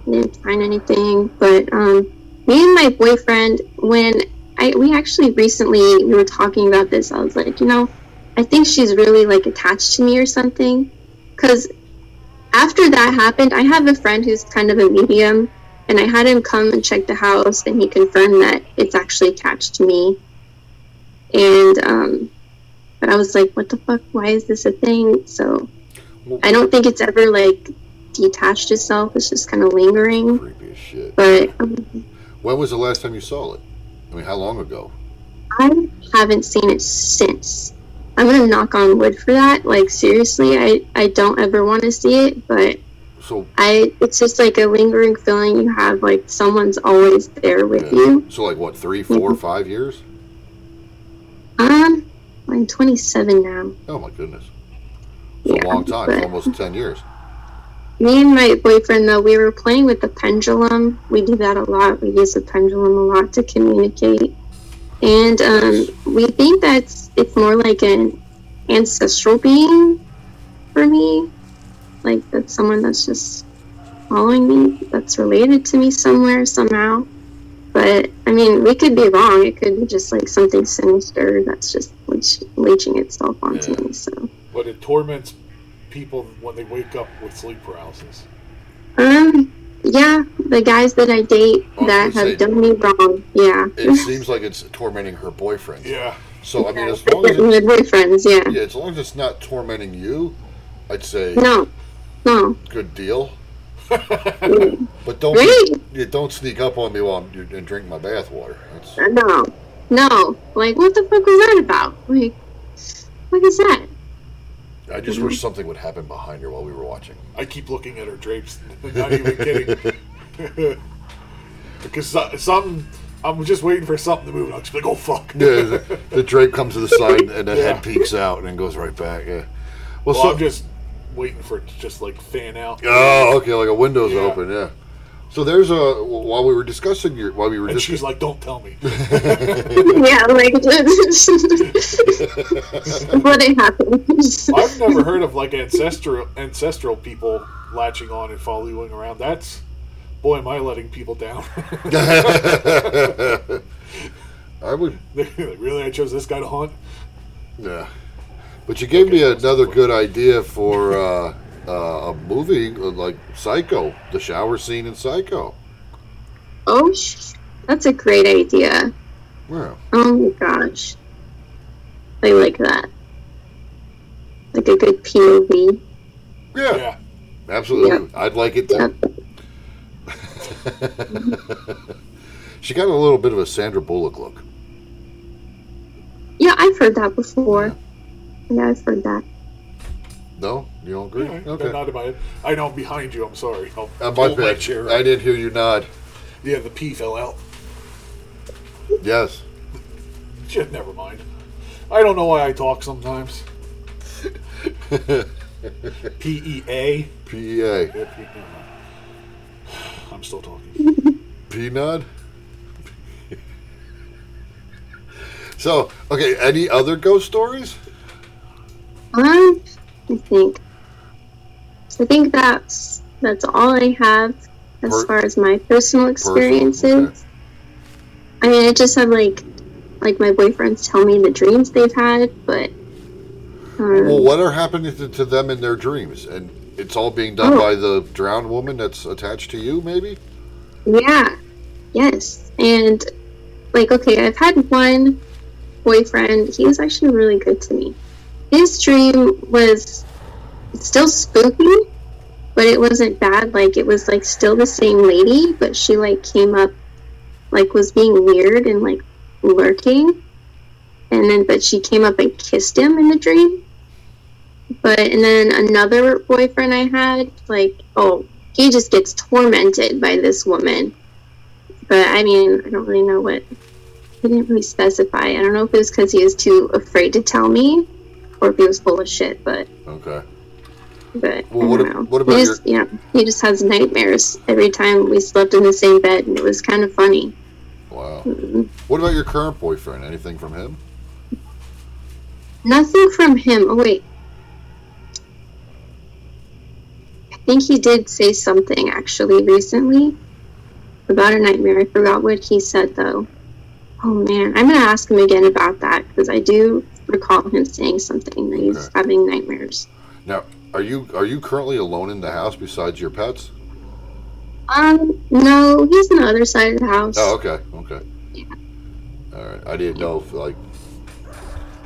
Didn't find anything, but um, me and my boyfriend, when I we actually recently we were talking about this, I was like, you know, I think she's really like attached to me or something, because after that happened, I have a friend who's kind of a medium, and I had him come and check the house, and he confirmed that it's actually attached to me, and um, but I was like, what the fuck? Why is this a thing? So I don't think it's ever like detached itself. It's just kind of lingering. Creepy as shit. But um, When was the last time you saw it? I mean, how long ago? I haven't seen it since. I'm gonna knock on wood for that. Like seriously, I I don't ever want to see it, but So, I it's just like a lingering feeling you have like someone's always there with yeah. you. so like what? Three, four, five years? Um, I'm 27 now. Oh my goodness. It's a Yeah, long time. But- almost ten years. Me and my boyfriend, though, we were playing with the pendulum. We do that a lot. We use the pendulum a lot to communicate. And um, we think that's it's more like an ancestral being for me. Like that's someone that's just following me, that's related to me somewhere, somehow. But I mean, we could be wrong. It could be just like something sinister that's just leech, leeching itself onto Yeah. me. So, But it torments people when they wake up with sleep paralysis. um, yeah, the guys that I date I that have say- done me wrong, yeah, It seems like it's tormenting her boyfriend. Yeah. So I mean, as (laughs) long as my it, boyfriends, yeah. yeah, as long as it's not tormenting you, I'd say No, no, good deal. (laughs) But don't Great. yeah, don't sneak up on me while I'm and drink my bath water. That's, no, no. Like, what the fuck was that about? Like, what is that? I just mm-hmm. wish something would happen behind her while we were watching. I keep looking at her drapes. (laughs) Not even kidding. (laughs) because so- something, I'm just waiting for something to move. I'll just be like, oh fuck. Yeah, the, the drape comes to the (laughs) side and the Yeah. head peeks out and then goes right back. Yeah. Well, Well, so I'm just waiting for it to just like fan out. oh, okay, like a window's Yeah. open. Yeah. So there's a while we were discussing your while we were And just she's like, don't tell me. (laughs) yeah, like, (laughs) what it happens. I've never heard of like ancestral ancestral people latching on and following around. That's boy, am I letting people down. (laughs) I would really, I chose this guy to haunt. yeah. But you gave me another good idea for uh, uh, a movie uh, like Psycho, the shower scene in Psycho. Oh, sh- that's a great idea. Yeah. Oh my gosh. I like that. Like a good POV. Yeah, Yeah. absolutely. I'd like it Yeah. too. (laughs) she got a little bit of a Sandra Bullock look. Yeah, I've heard that before. Yeah, I've heard that. No, you don't agree? Okay. Okay. Not about it. I know I'm behind you. I'm sorry. I'll Uh, my pull my bad. chair. I didn't hear you nod. Yeah, the P fell out. Yes. Shit, never mind. I don't know why I talk sometimes. (laughs) P E A. PEA. Yeah, P- never mind. I'm still talking. P nod. so, okay, any other ghost stories? Um, I think. I think that's that's all I have as Per- far as my personal experiences. okay. I mean, I just have like like my boyfriends tell me the dreams they've had, but um, Well, what are happening to, to them in their dreams? And it's all being done Oh. by the drowned woman that's attached to you, maybe? Yeah. Yes. And like okay, I've had one boyfriend, he was actually really good to me. His dream was still spooky, but it wasn't bad. Like it was like still the same lady, but she like came up like was being weird and like lurking. And then but she came up and kissed him in the dream. But and then another boyfriend I had, like, oh, he just gets tormented by this woman but I mean, I don't really know what. He didn't really specify. I don't know if it was because he was too afraid to tell me, or if he was full of shit. But, Okay. but Well, I what don't ab- know. what about he just, yeah, he just has nightmares every time we slept in the same bed, and it was kind of funny. Wow. Mm, What about your current boyfriend? Anything from him? Nothing from him. Oh wait, I think he did say something actually recently about a nightmare. I forgot what he said though. Oh man, I'm gonna ask him again about that because I do recall him saying something that he's Okay. having nightmares. Now, are you are you currently alone in the house besides your pets? Um, no, he's on the other side of the house. Oh, okay, okay. Yeah. All right. I didn't know if like,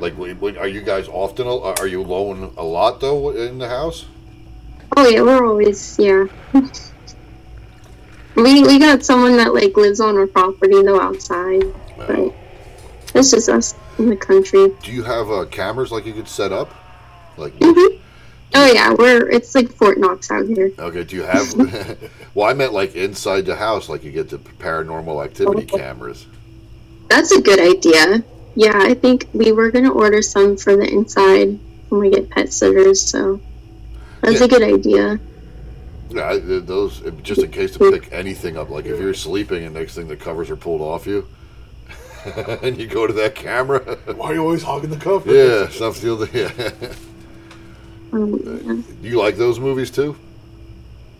like, are you guys often? Are you alone a lot though in the house? Oh yeah, we're always yeah. (laughs) we we got someone that like lives on our property though outside, No. but it's just us in the country. Do you have uh, cameras like you could set up? Like, hmm Oh yeah, we're it's like Fort Knox out here. okay. Do you have? (laughs) well, I meant like inside the house, like you get the paranormal activity Oh. cameras. That's a good idea. Yeah, I think we were gonna order some for the inside when we get pet sitters. So that's Yeah. a good idea. Yeah, those just in case to pick anything up. Like if you're sleeping and next thing the covers are pulled off you, (laughs) and you go to that camera. Why are you always hogging the cover? yeah, stuff the yeah. (laughs) Yeah. Do you like those movies too?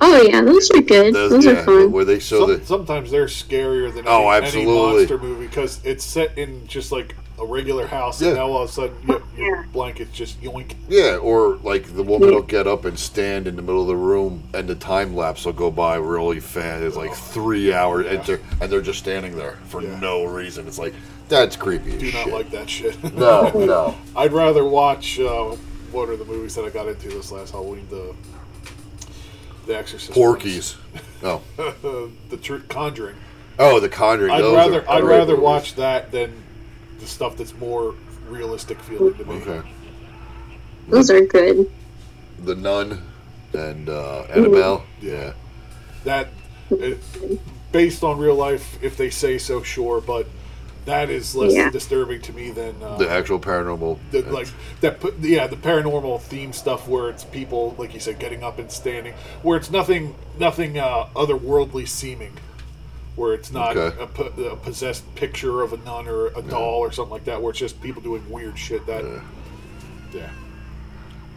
Oh yeah, those are good. Those, yeah, are fun. where they show Some, the sometimes they're scarier than Oh, any, any monster movie because it's set in just like a regular house, Yeah. and now all of a sudden your, your blanket's just yoink. Yeah, or like the woman will get up and stand in the middle of the room, and the time lapse will go by really fast. It's like three hours, and, they're, and they're just standing there for Yeah. no reason. It's like that's creepy. As Do not shit. like that shit. (laughs) No, no. (laughs) I'd rather watch. Uh, what are the movies that I got into this last Halloween? The The Exorcist. Porky's. (laughs) Oh, the tr- Conjuring. oh, The Conjuring. I'd those rather I'd rather movies. watch that than the stuff that's more realistic feeling to me. Okay, Those are good. The Nun and uh, Annabelle. Yeah, That it, based on real life, if they say so, sure, but that is less Yeah. disturbing to me than uh, the actual paranormal. the, like that put yeah the paranormal theme stuff where it's people like you said getting up and standing where it's nothing nothing uh, otherworldly seeming where it's not Okay. a, po- a possessed picture of a nun or a doll or something like that where it's just people doing weird shit that yeah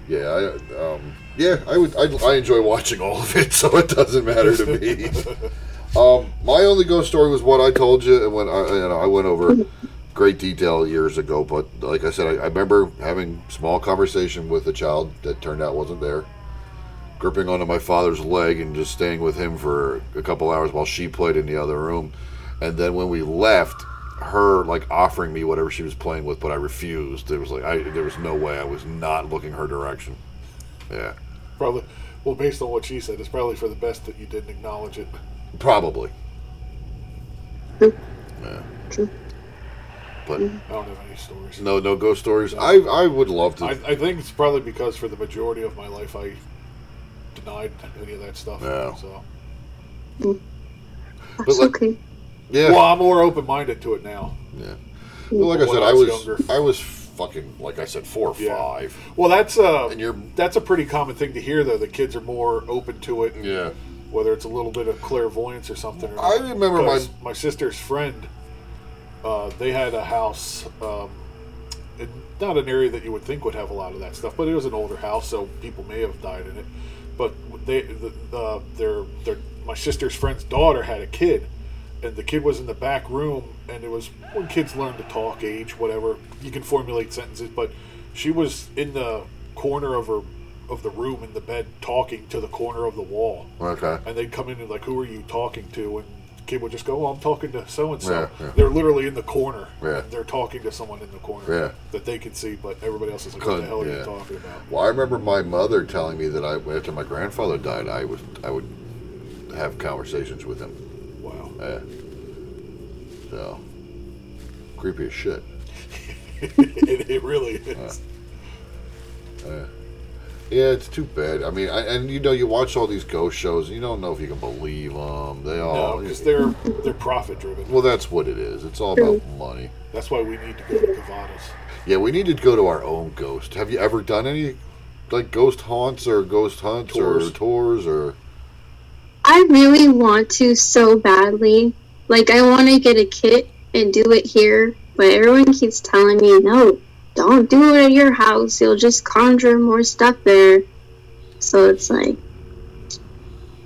Yeah, I, um, yeah, I would. I, I enjoy watching all of it, (laughs) so it doesn't matter to me. (laughs) um, my only ghost story was what I told you, and when I, you know, I went over great detail years ago. But like I said, I, I remember having small conversation with a child that turned out wasn't there, gripping onto my father's leg and just staying with him for a couple hours while she played in the other room, and then when we left. Her like offering me whatever she was playing with, but I refused. There was like I there was no way I was not looking her direction. Yeah, probably well based on what she said it's probably for the best that you didn't acknowledge it probably. Yeah. True. But mm-hmm. i don't have any stories no, no ghost stories. I I would love to. I, I think it's probably because for the majority of my life I denied any of that stuff Yeah. so That's like- okay. yeah. well I'm more open-minded to it now yeah. Well, like I said, I I was was younger. I was fucking like I said four or Yeah. five. Well, that's uh, And you're- that's a pretty common thing to hear, though. The kids are more open to it, Yeah. whether it's a little bit of clairvoyance or something. Or I remember my- my sister's friend. Uh, they had a house, um, in not an area that you would think would have a lot of that stuff, but it was an older house, so people may have died in it. But they, the, uh, their, their, my sister's friend's daughter had a kid, and the kid was in the back room, and it was when kids learn to talk, age, whatever. You can formulate sentences, but she was in the corner of her of the room in the bed talking to the corner of the wall, Okay. and they'd come in and like, "Who are you talking to?" And the kid would just go, "Oh, I'm talking to so and so." Yeah, yeah. They're literally in the corner. Yeah. They're talking to someone in the corner Yeah. that they can see, but everybody else is like, "What the hell are you talking about?" Well, I remember my mother telling me that I after my grandfather died, I was I would have conversations with him. Wow. Yeah. So creepy as shit. (laughs) it, it really is. Yeah, it's too bad. I mean, I, and you know, you watch all these ghost shows, and you don't know if you can believe them. They all, because they're they're profit driven. well, that's what it is. It's all about money. That's why we need to go to Cavadas. Yeah, we need to go to our own ghost. Have you ever done any like ghost haunts or ghost hunts Tours. or tours or? I really want to so badly. Like, I want to get a kit and do it here, but everyone keeps telling me, no, don't do it at your house. You'll just conjure more stuff there. So it's like,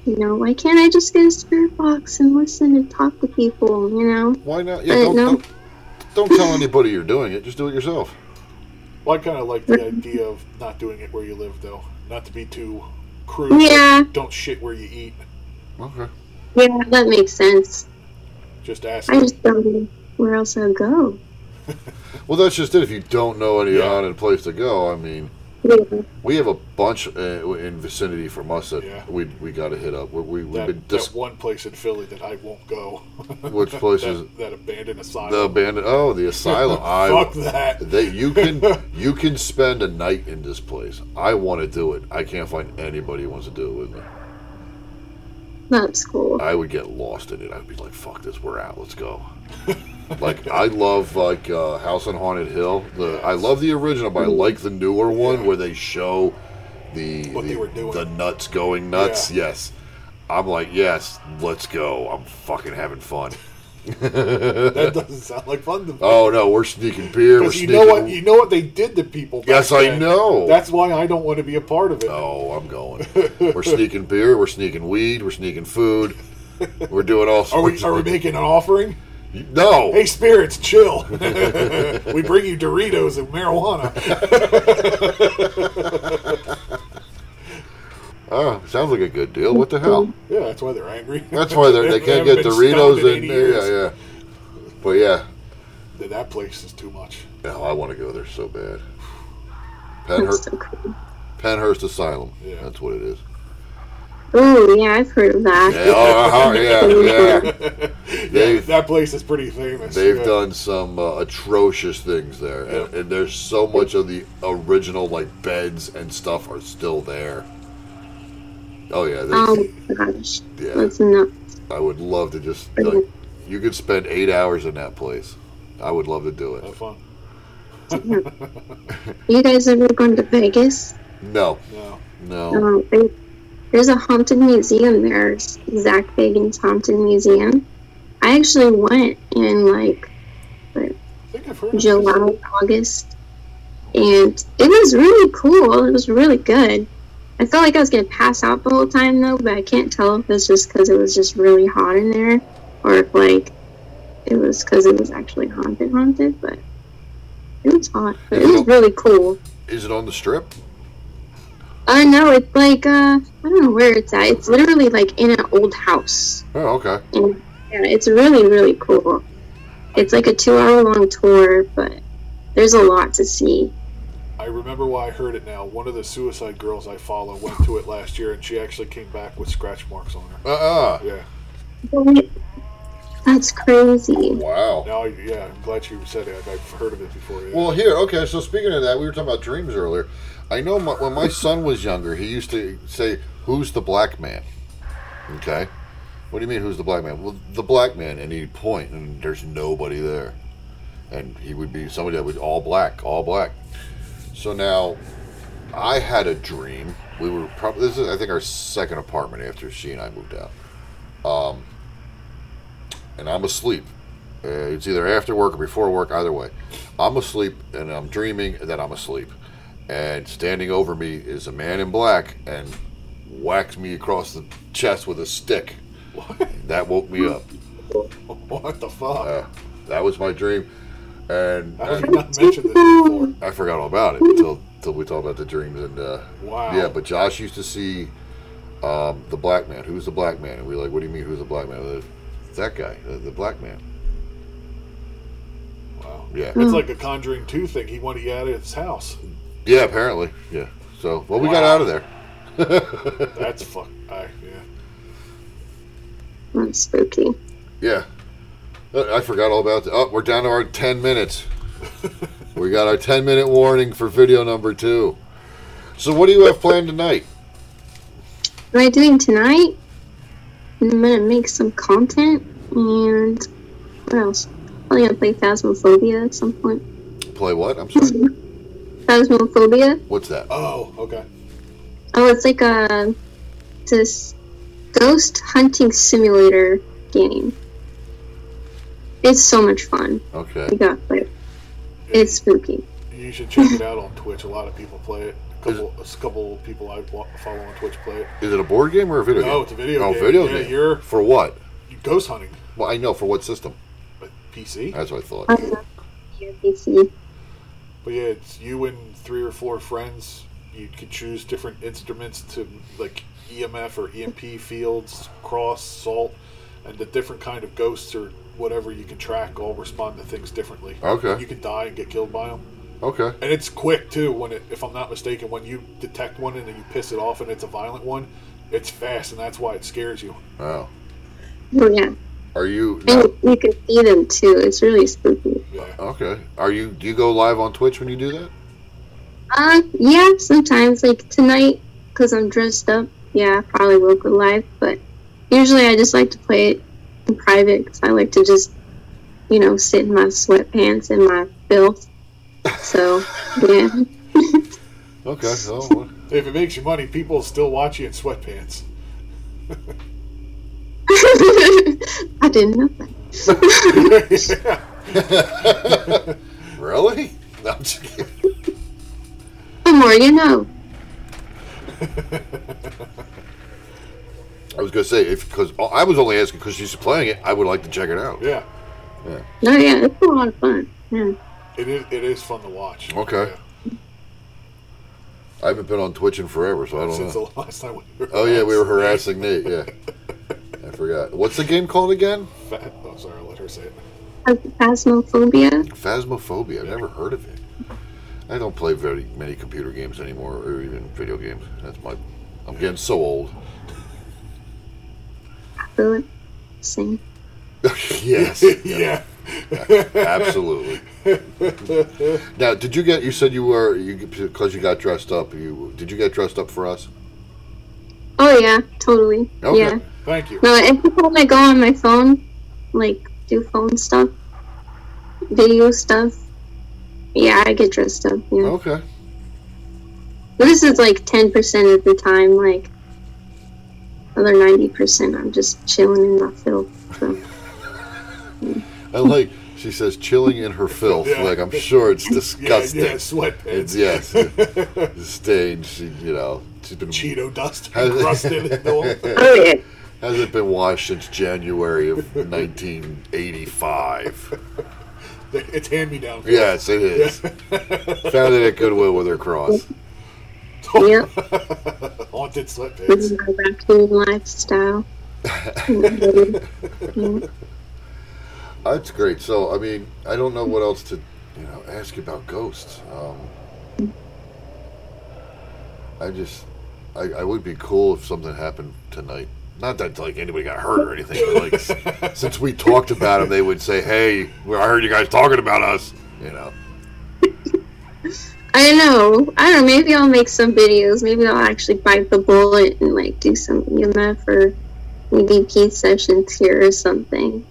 you know, why can't I just get a spirit box and listen and talk to people, you know? Why not? Yeah, don't, no. don't don't tell anybody you're doing it. Just do it yourself. Well, I kind of like the idea of not doing it where you live, though. Not to be too crude. Yeah. Don't shit where you eat. Okay. Yeah, that makes sense. Just ask. I just don't know where else I'll go. (laughs) Well, that's just it. If you don't know any Yeah. on place to go, I mean, Yeah. we have a bunch uh, in vicinity from us that Yeah. we we got to hit up. We, we, we've that, been dis- that one place in Philly that I won't go. (laughs) Which place that, is that abandoned asylum? the abandoned. Oh, the asylum. (laughs) I Fuck that. They, you can (laughs) you can spend a night in this place. I want to do it. I can't find anybody who wants to do it with me. That's cool. I would get lost in it. I'd be like, "Fuck this, we're out. Let's go." Like I love like uh, House on Haunted Hill. The I love the original, but I like the newer one where they show the What the, they were doing. the nuts going nuts. Yeah. Yes, I'm like, yes, let's go. I'm fucking having fun. That (laughs) doesn't sound like fun to me. Oh no, we're sneaking beer. We're Because you sneaking. know what you know what they did to people. Yes, I know. That's why I don't want to be a part of it. Oh, I'm going. (laughs) We're sneaking beer. We're sneaking weed. We're sneaking food. We're doing all Are we are we making an offering? No. Hey, spirits, chill. (laughs) we bring you Doritos and marijuana. Oh, (laughs) sounds like a good deal. What the hell? Yeah, that's why they're angry. That's why they're, they (laughs) can't get haven't been stoned Doritos in and 80 yeah, yeah. But yeah, That place is too much. no, I want to go there so bad. (sighs) That's Pennhurst, so cool. Pennhurst Asylum. Yeah. That's what it is. Ooh, yeah, I've heard of that. Yeah, oh, uh-huh, (laughs) yeah, yeah. (laughs) Yeah, that place is pretty famous. They've Yeah. done some uh, atrocious things there, and, and there's so much of the original like beds and stuff are still there. Oh yeah, they, Oh gosh, yeah. that's nuts. I would love to just like you could spend eight hours in that place. I would love to do it. Have fun. You guys ever gone to Vegas? No, No. no. No, there- there's a haunted museum there, Zak Bagans Haunted Museum. I actually went in like I think I've heard of July, August, and it was really cool. It was really good. I felt like I was gonna pass out the whole time though, but I can't tell if it's just because it was just really hot in there, or if like it was because it was actually haunted, haunted. But it was hot. But it was really cool. Is it on the strip? Uh, no, it's like uh, I don't know where it's at. It's literally like in an old house. Oh, okay. And yeah, it's really, really cool. It's like a two hour long tour, but there's a lot to see. I remember why I heard it now. One of the suicide girls I follow went to it last year, and she actually came back with scratch marks on her. Uh uh Yeah. That's crazy. Wow. Now, I- yeah, I'm glad you said it. I've heard of it before. Yeah. Well, here, okay. So speaking of that, we were talking about dreams earlier. I know my, when my son was younger, he used to say, "Who's the black man?" Okay. What do you mean, who's the black man? Well, the black man, and he'd point, and there's nobody there, and he would be somebody that was all black, all black. So now, I had a dream. We were probably this is I think our second apartment after she and I moved out. Um, and I'm asleep. Uh, it's either after work or before work, either way. I'm asleep and I'm dreaming that I'm asleep. And standing over me is a man in black and whacks me across the chest with a stick. That woke me up. (laughs) what the fuck? Uh, that was my dream. And, and you not mentioned this before? I forgot all about it until, until we talked about the dreams. And uh, Wow. yeah, but Josh used to see um, the black man. Who's the black man? And we were like, what do you mean, who's the black man? It's that guy, the, the black man. Wow. Yeah. It's like a Conjuring 2 thing. He wanted you out of his house. Yeah, apparently. Yeah. So, well, we got out of there. (laughs) That's fuck. I, yeah. That's spooky. Yeah. Uh, I forgot all about that. Oh, we're down to our 10 minutes. (laughs) we got our 10 minute warning for video number two. So, what do you have planned tonight? What am I doing tonight? I'm gonna make some content and what else? Probably gonna play Phasmophobia at some point. Play what? I'm sorry. (laughs) Phasmophobia? What's that? Oh, okay. Oh, it's like a this ghost hunting simulator game. It's so much fun. Okay. You gotta play it. It's spooky. You should check it (laughs) out on Twitch. A lot of people play it. A couple, a couple people I follow on Twitch play it. Is it a board game or a video game? No, it's a video oh, game. video Yeah, game. you're- For what? Ghost hunting. Well, I know. For what system? But PC. That's what I thought. I love your PC. But yeah, it's you and three or four friends. You could choose different instruments to like EMF or EMP fields, cross, salt, and the different kind of ghosts or whatever you can track all respond to things differently. Okay. You can die and get killed by them. Okay. And it's quick too. When it, if I'm not mistaken, when you detect one and then you piss it off and it's a violent one, it's fast and that's why it scares you. Oh. Oh yeah. Are you And now, you can see them too. It's really spooky. Yeah. okay? Are you? Do you go live on Twitch when you do that? Uh, yeah, sometimes like tonight because I'm dressed up. Yeah, I probably will go live, but usually I just like to play it in private because I like to just, you know, sit in my sweatpants and my filth. So yeah, (laughs) Okay. (laughs) So If it makes you money, people still watch you in sweatpants. (laughs) I didn't know that. (laughs) really? No, I'm just kidding. The more you know. I was gonna say if because I was only asking because she's playing it, I would like to check it out. Yeah. Yeah. No, yeah, it's a lot of fun. Yeah. It is. It is fun to watch. Okay. I haven't been on Twitch in forever, so I don't Since know. the last time we were. Oh yeah, we were harassing Nate. Yeah, (laughs) I forgot. What's the game called again? Fa- Oh, sorry. I'll let her say it. Phasmophobia. Phasmophobia. I've never heard of it. I don't play very many computer games anymore, or even video games. That's my. I'm getting so old. Feel it. Same. (laughs) yes, (laughs) yeah. absolutely. now, did you get? You said you were you because you got dressed up. You did you get dressed up for us? Oh yeah, totally. Okay. Yeah. Thank you. No, every time I go on my phone, like do phone stuff, video stuff, yeah, I get dressed up. Yeah. Okay. This is like ten percent of the time. Like other ninety percent, I'm just chilling in my filth. So. (laughs) I like. She says chilling in her filth. Yeah. Like I'm sure it's (laughs) Yeah, disgusting. yeah, sweatpants. It's yes, (laughs) stained. She, you know, she's been Cheeto dust Has- encrusted Oh yeah. Hasn't been washed since January of 1985. It's hand me down. Yes, it is. Found it at Goodwill with her cross. Yep. (laughs) Haunted This sweatpants. is my raccoon lifestyle. Yeah. (laughs) That's great. So, I mean, I don't know what else to, you know, ask you about ghosts. Um, I just, I, I would be cool if something happened tonight. Not that like anybody got hurt or anything, but like (laughs) since we talked about them, they would say, "Hey, I heard you guys talking about us." You know. I know. I don't know. Maybe I'll make some videos. Maybe I'll actually bite the bullet and like do some EMF or EVP sessions here or something.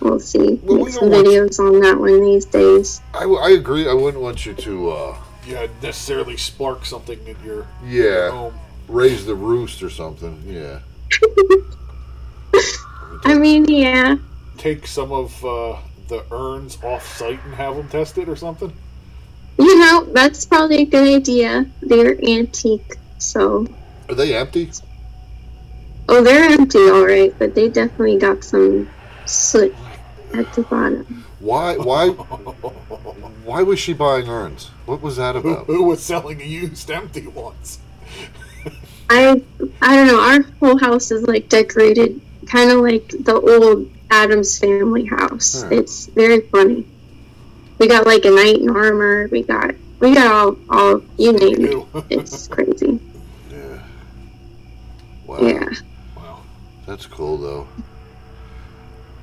We'll see. Well, make don't some want- videos on that one these days. I, w- I agree. I wouldn't want you to, uh, Yeah, necessarily spark something in your yeah, home. raise the roost or something. Yeah. (laughs) I mean, yeah. Take some of uh, the urns off site and have them tested or something. You know, that's probably a good idea. They're antique, so. Are they empty? Oh, they're empty, alright, but they definitely got some soot at the bottom. Why? Why? Why was she buying urns? What was that Who, about? who was selling used empty ones? I I don't know. Our whole house is like decorated, kind of like the old Addams family house. Hmm. It's very funny. We got like a knight in armor. We got we got all all you name it. (laughs) It's crazy. Yeah. Wow. Yeah, Wow. That's cool though.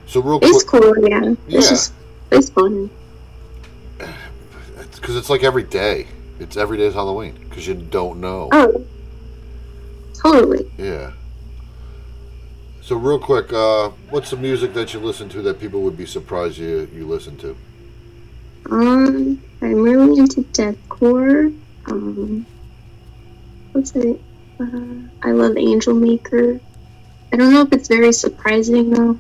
So real it's cool. Yeah, Yeah. it's just it's fun. because (sighs) it's like every day. It's every day is Halloween because you don't know. Oh, totally. Yeah. So real quick, uh, what's the music that you listen to that people would be surprised you you listen to? Um, I'm really into deathcore. Um, what's it? Uh, I love Angelmaker. I don't know if it's very surprising though.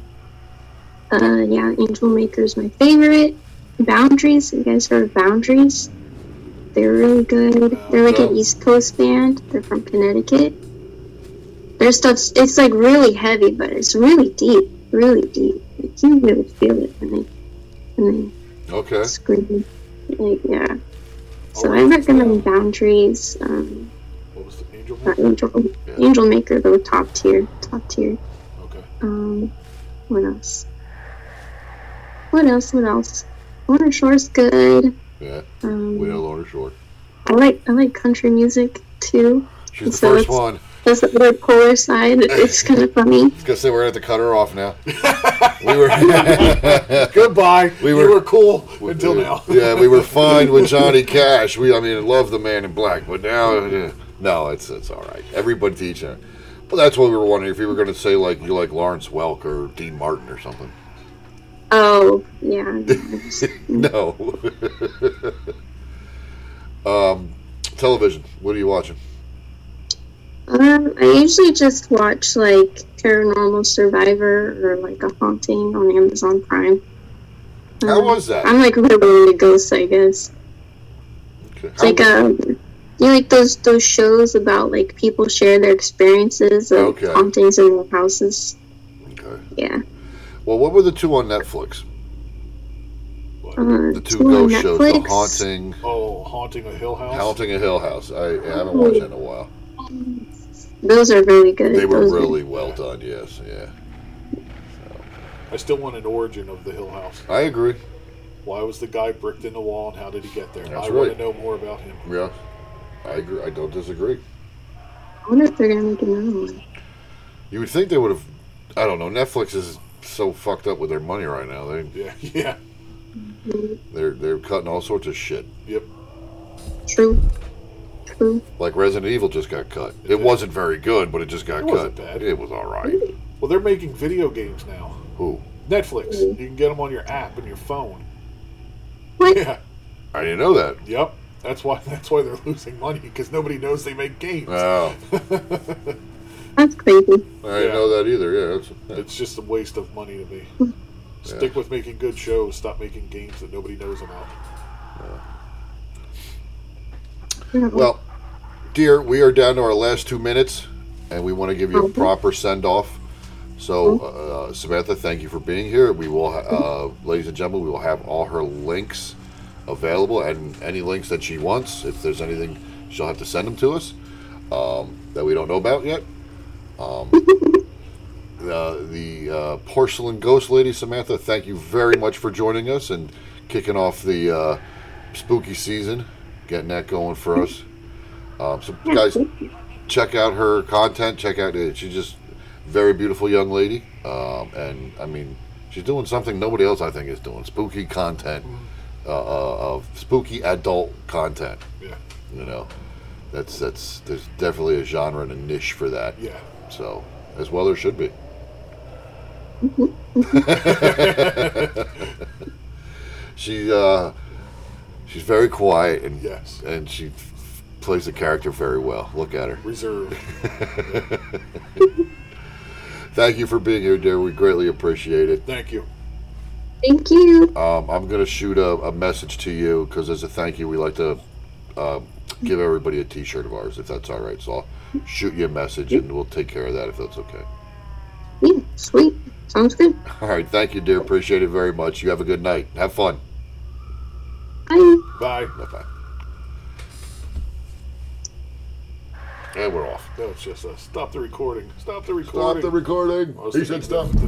Uh, yeah, Angelmaker is my favorite. Boundaries, you guys heard of Boundaries? They're really good. They're like an East Coast band. They're from Connecticut. Their stuff's it's like really heavy, but it's really deep, really deep. Like, you really feel it when they when they Okay. screaming. Like, yeah. So Oh, I recommend Boundaries. Um, What was the angel? uh, Angel, Yeah. Angelmaker, though, top tier. Top tier. Okay. Um, what else? What else? What else? Lorna Shore's good. Yeah. Um, We know Lorna Shore. I like I like country music too. She's the So first one. That's the other polar side. (laughs) It's kind of funny. I was gonna say we're gonna have to cut her off now. (laughs) we were. (laughs) Goodbye. We We were- were, you were cool until now. yeah, we were fine with Johnny Cash. We, I mean, love the Man in Black, but now, uh, no, it's it's all right. Everybody teaching. Well, that's what we were wondering if you were going to say like you like Lawrence Welk or Dean Martin or something. Oh yeah. no. um, television. What are you watching? Um, I usually just watch like Paranormal Survivor or like a haunting on Amazon Prime. How Um, was that? I'm like really into ghosts, I guess. Okay. It's like um, you know, like those those shows about like people share their experiences of Okay. hauntings in their houses. okay. Yeah. Well, what were the two on Netflix? Uh, The two two on ghost shows, The Haunting, Oh, haunting a Hill House. Haunting a Hill House. I, I haven't watched that in a while. Those are really good. They were Those are- really well done. Yes, yeah. I still want an origin of the Hill House. I agree. Why was the guy bricked in the wall, and how did he get there? That's I want to know more about him. Yeah, I agree. I don't disagree. I wonder if they're gonna make another one. You would think they would have. I don't know. Netflix is so fucked up with their money right now. They Yeah, (laughs) yeah, mm-hmm. they're they're cutting all sorts of shit. yep. True. True. Like Resident Evil just got cut. It wasn't very good, but it just got It cut. wasn't bad. It was all right. Well, they're making video games now. Who? Netflix. Mm-hmm. You can get them on your app and your phone. What? Yeah. I didn't know that. Yep. That's why. (laughs) That's why they're losing money because nobody knows they make games. Oh, (laughs) That's crazy. I didn't Yeah. know that either. Yeah, that's, It's just a waste of money to me. Mm. Stick with making good shows. Stop making games that nobody knows about. Well, dear, we are down to our last two minutes, and we want to give you a proper send off. So, uh, Samantha, thank you for being here. We will, uh, ladies and gentlemen, we will have all her links available, and any links that she wants. If there's anything, she'll have to send them to us um, that we don't know about yet. Um, (laughs) uh, the uh, porcelain ghost lady, Samantha, thank you very much for joining us and kicking off the uh, spooky season, getting that going for us. Um, so, guys, check out her content. Check out it. She's just very beautiful young lady, um, and I mean, she's doing something nobody else I think is doing. Spooky content, uh, uh, of spooky adult content. Yeah. You know, that's that's there's definitely a genre and a niche for that. Yeah. So, as well, there should be. (laughs) (laughs) she uh, she's very quiet and Yes. and she plays the character very well. Look at her. Reserved. (laughs) Thank you for being here, dear. We greatly appreciate it. Thank you. Thank you. Um, I'm going to shoot a, a message to you because, as a thank you, we like to uh, give everybody a T-shirt of ours, if that's all right. So I'll shoot you a message, and we'll take care of that if that's okay. Yeah, sweet. Sounds good. All right. Thank you, dear. Appreciate it very much. You have a good night. Have fun. Bye. Bye. Bye bye. And we're off. No, it's just a stop the recording. Stop the recording. Stop the recording. He said stop.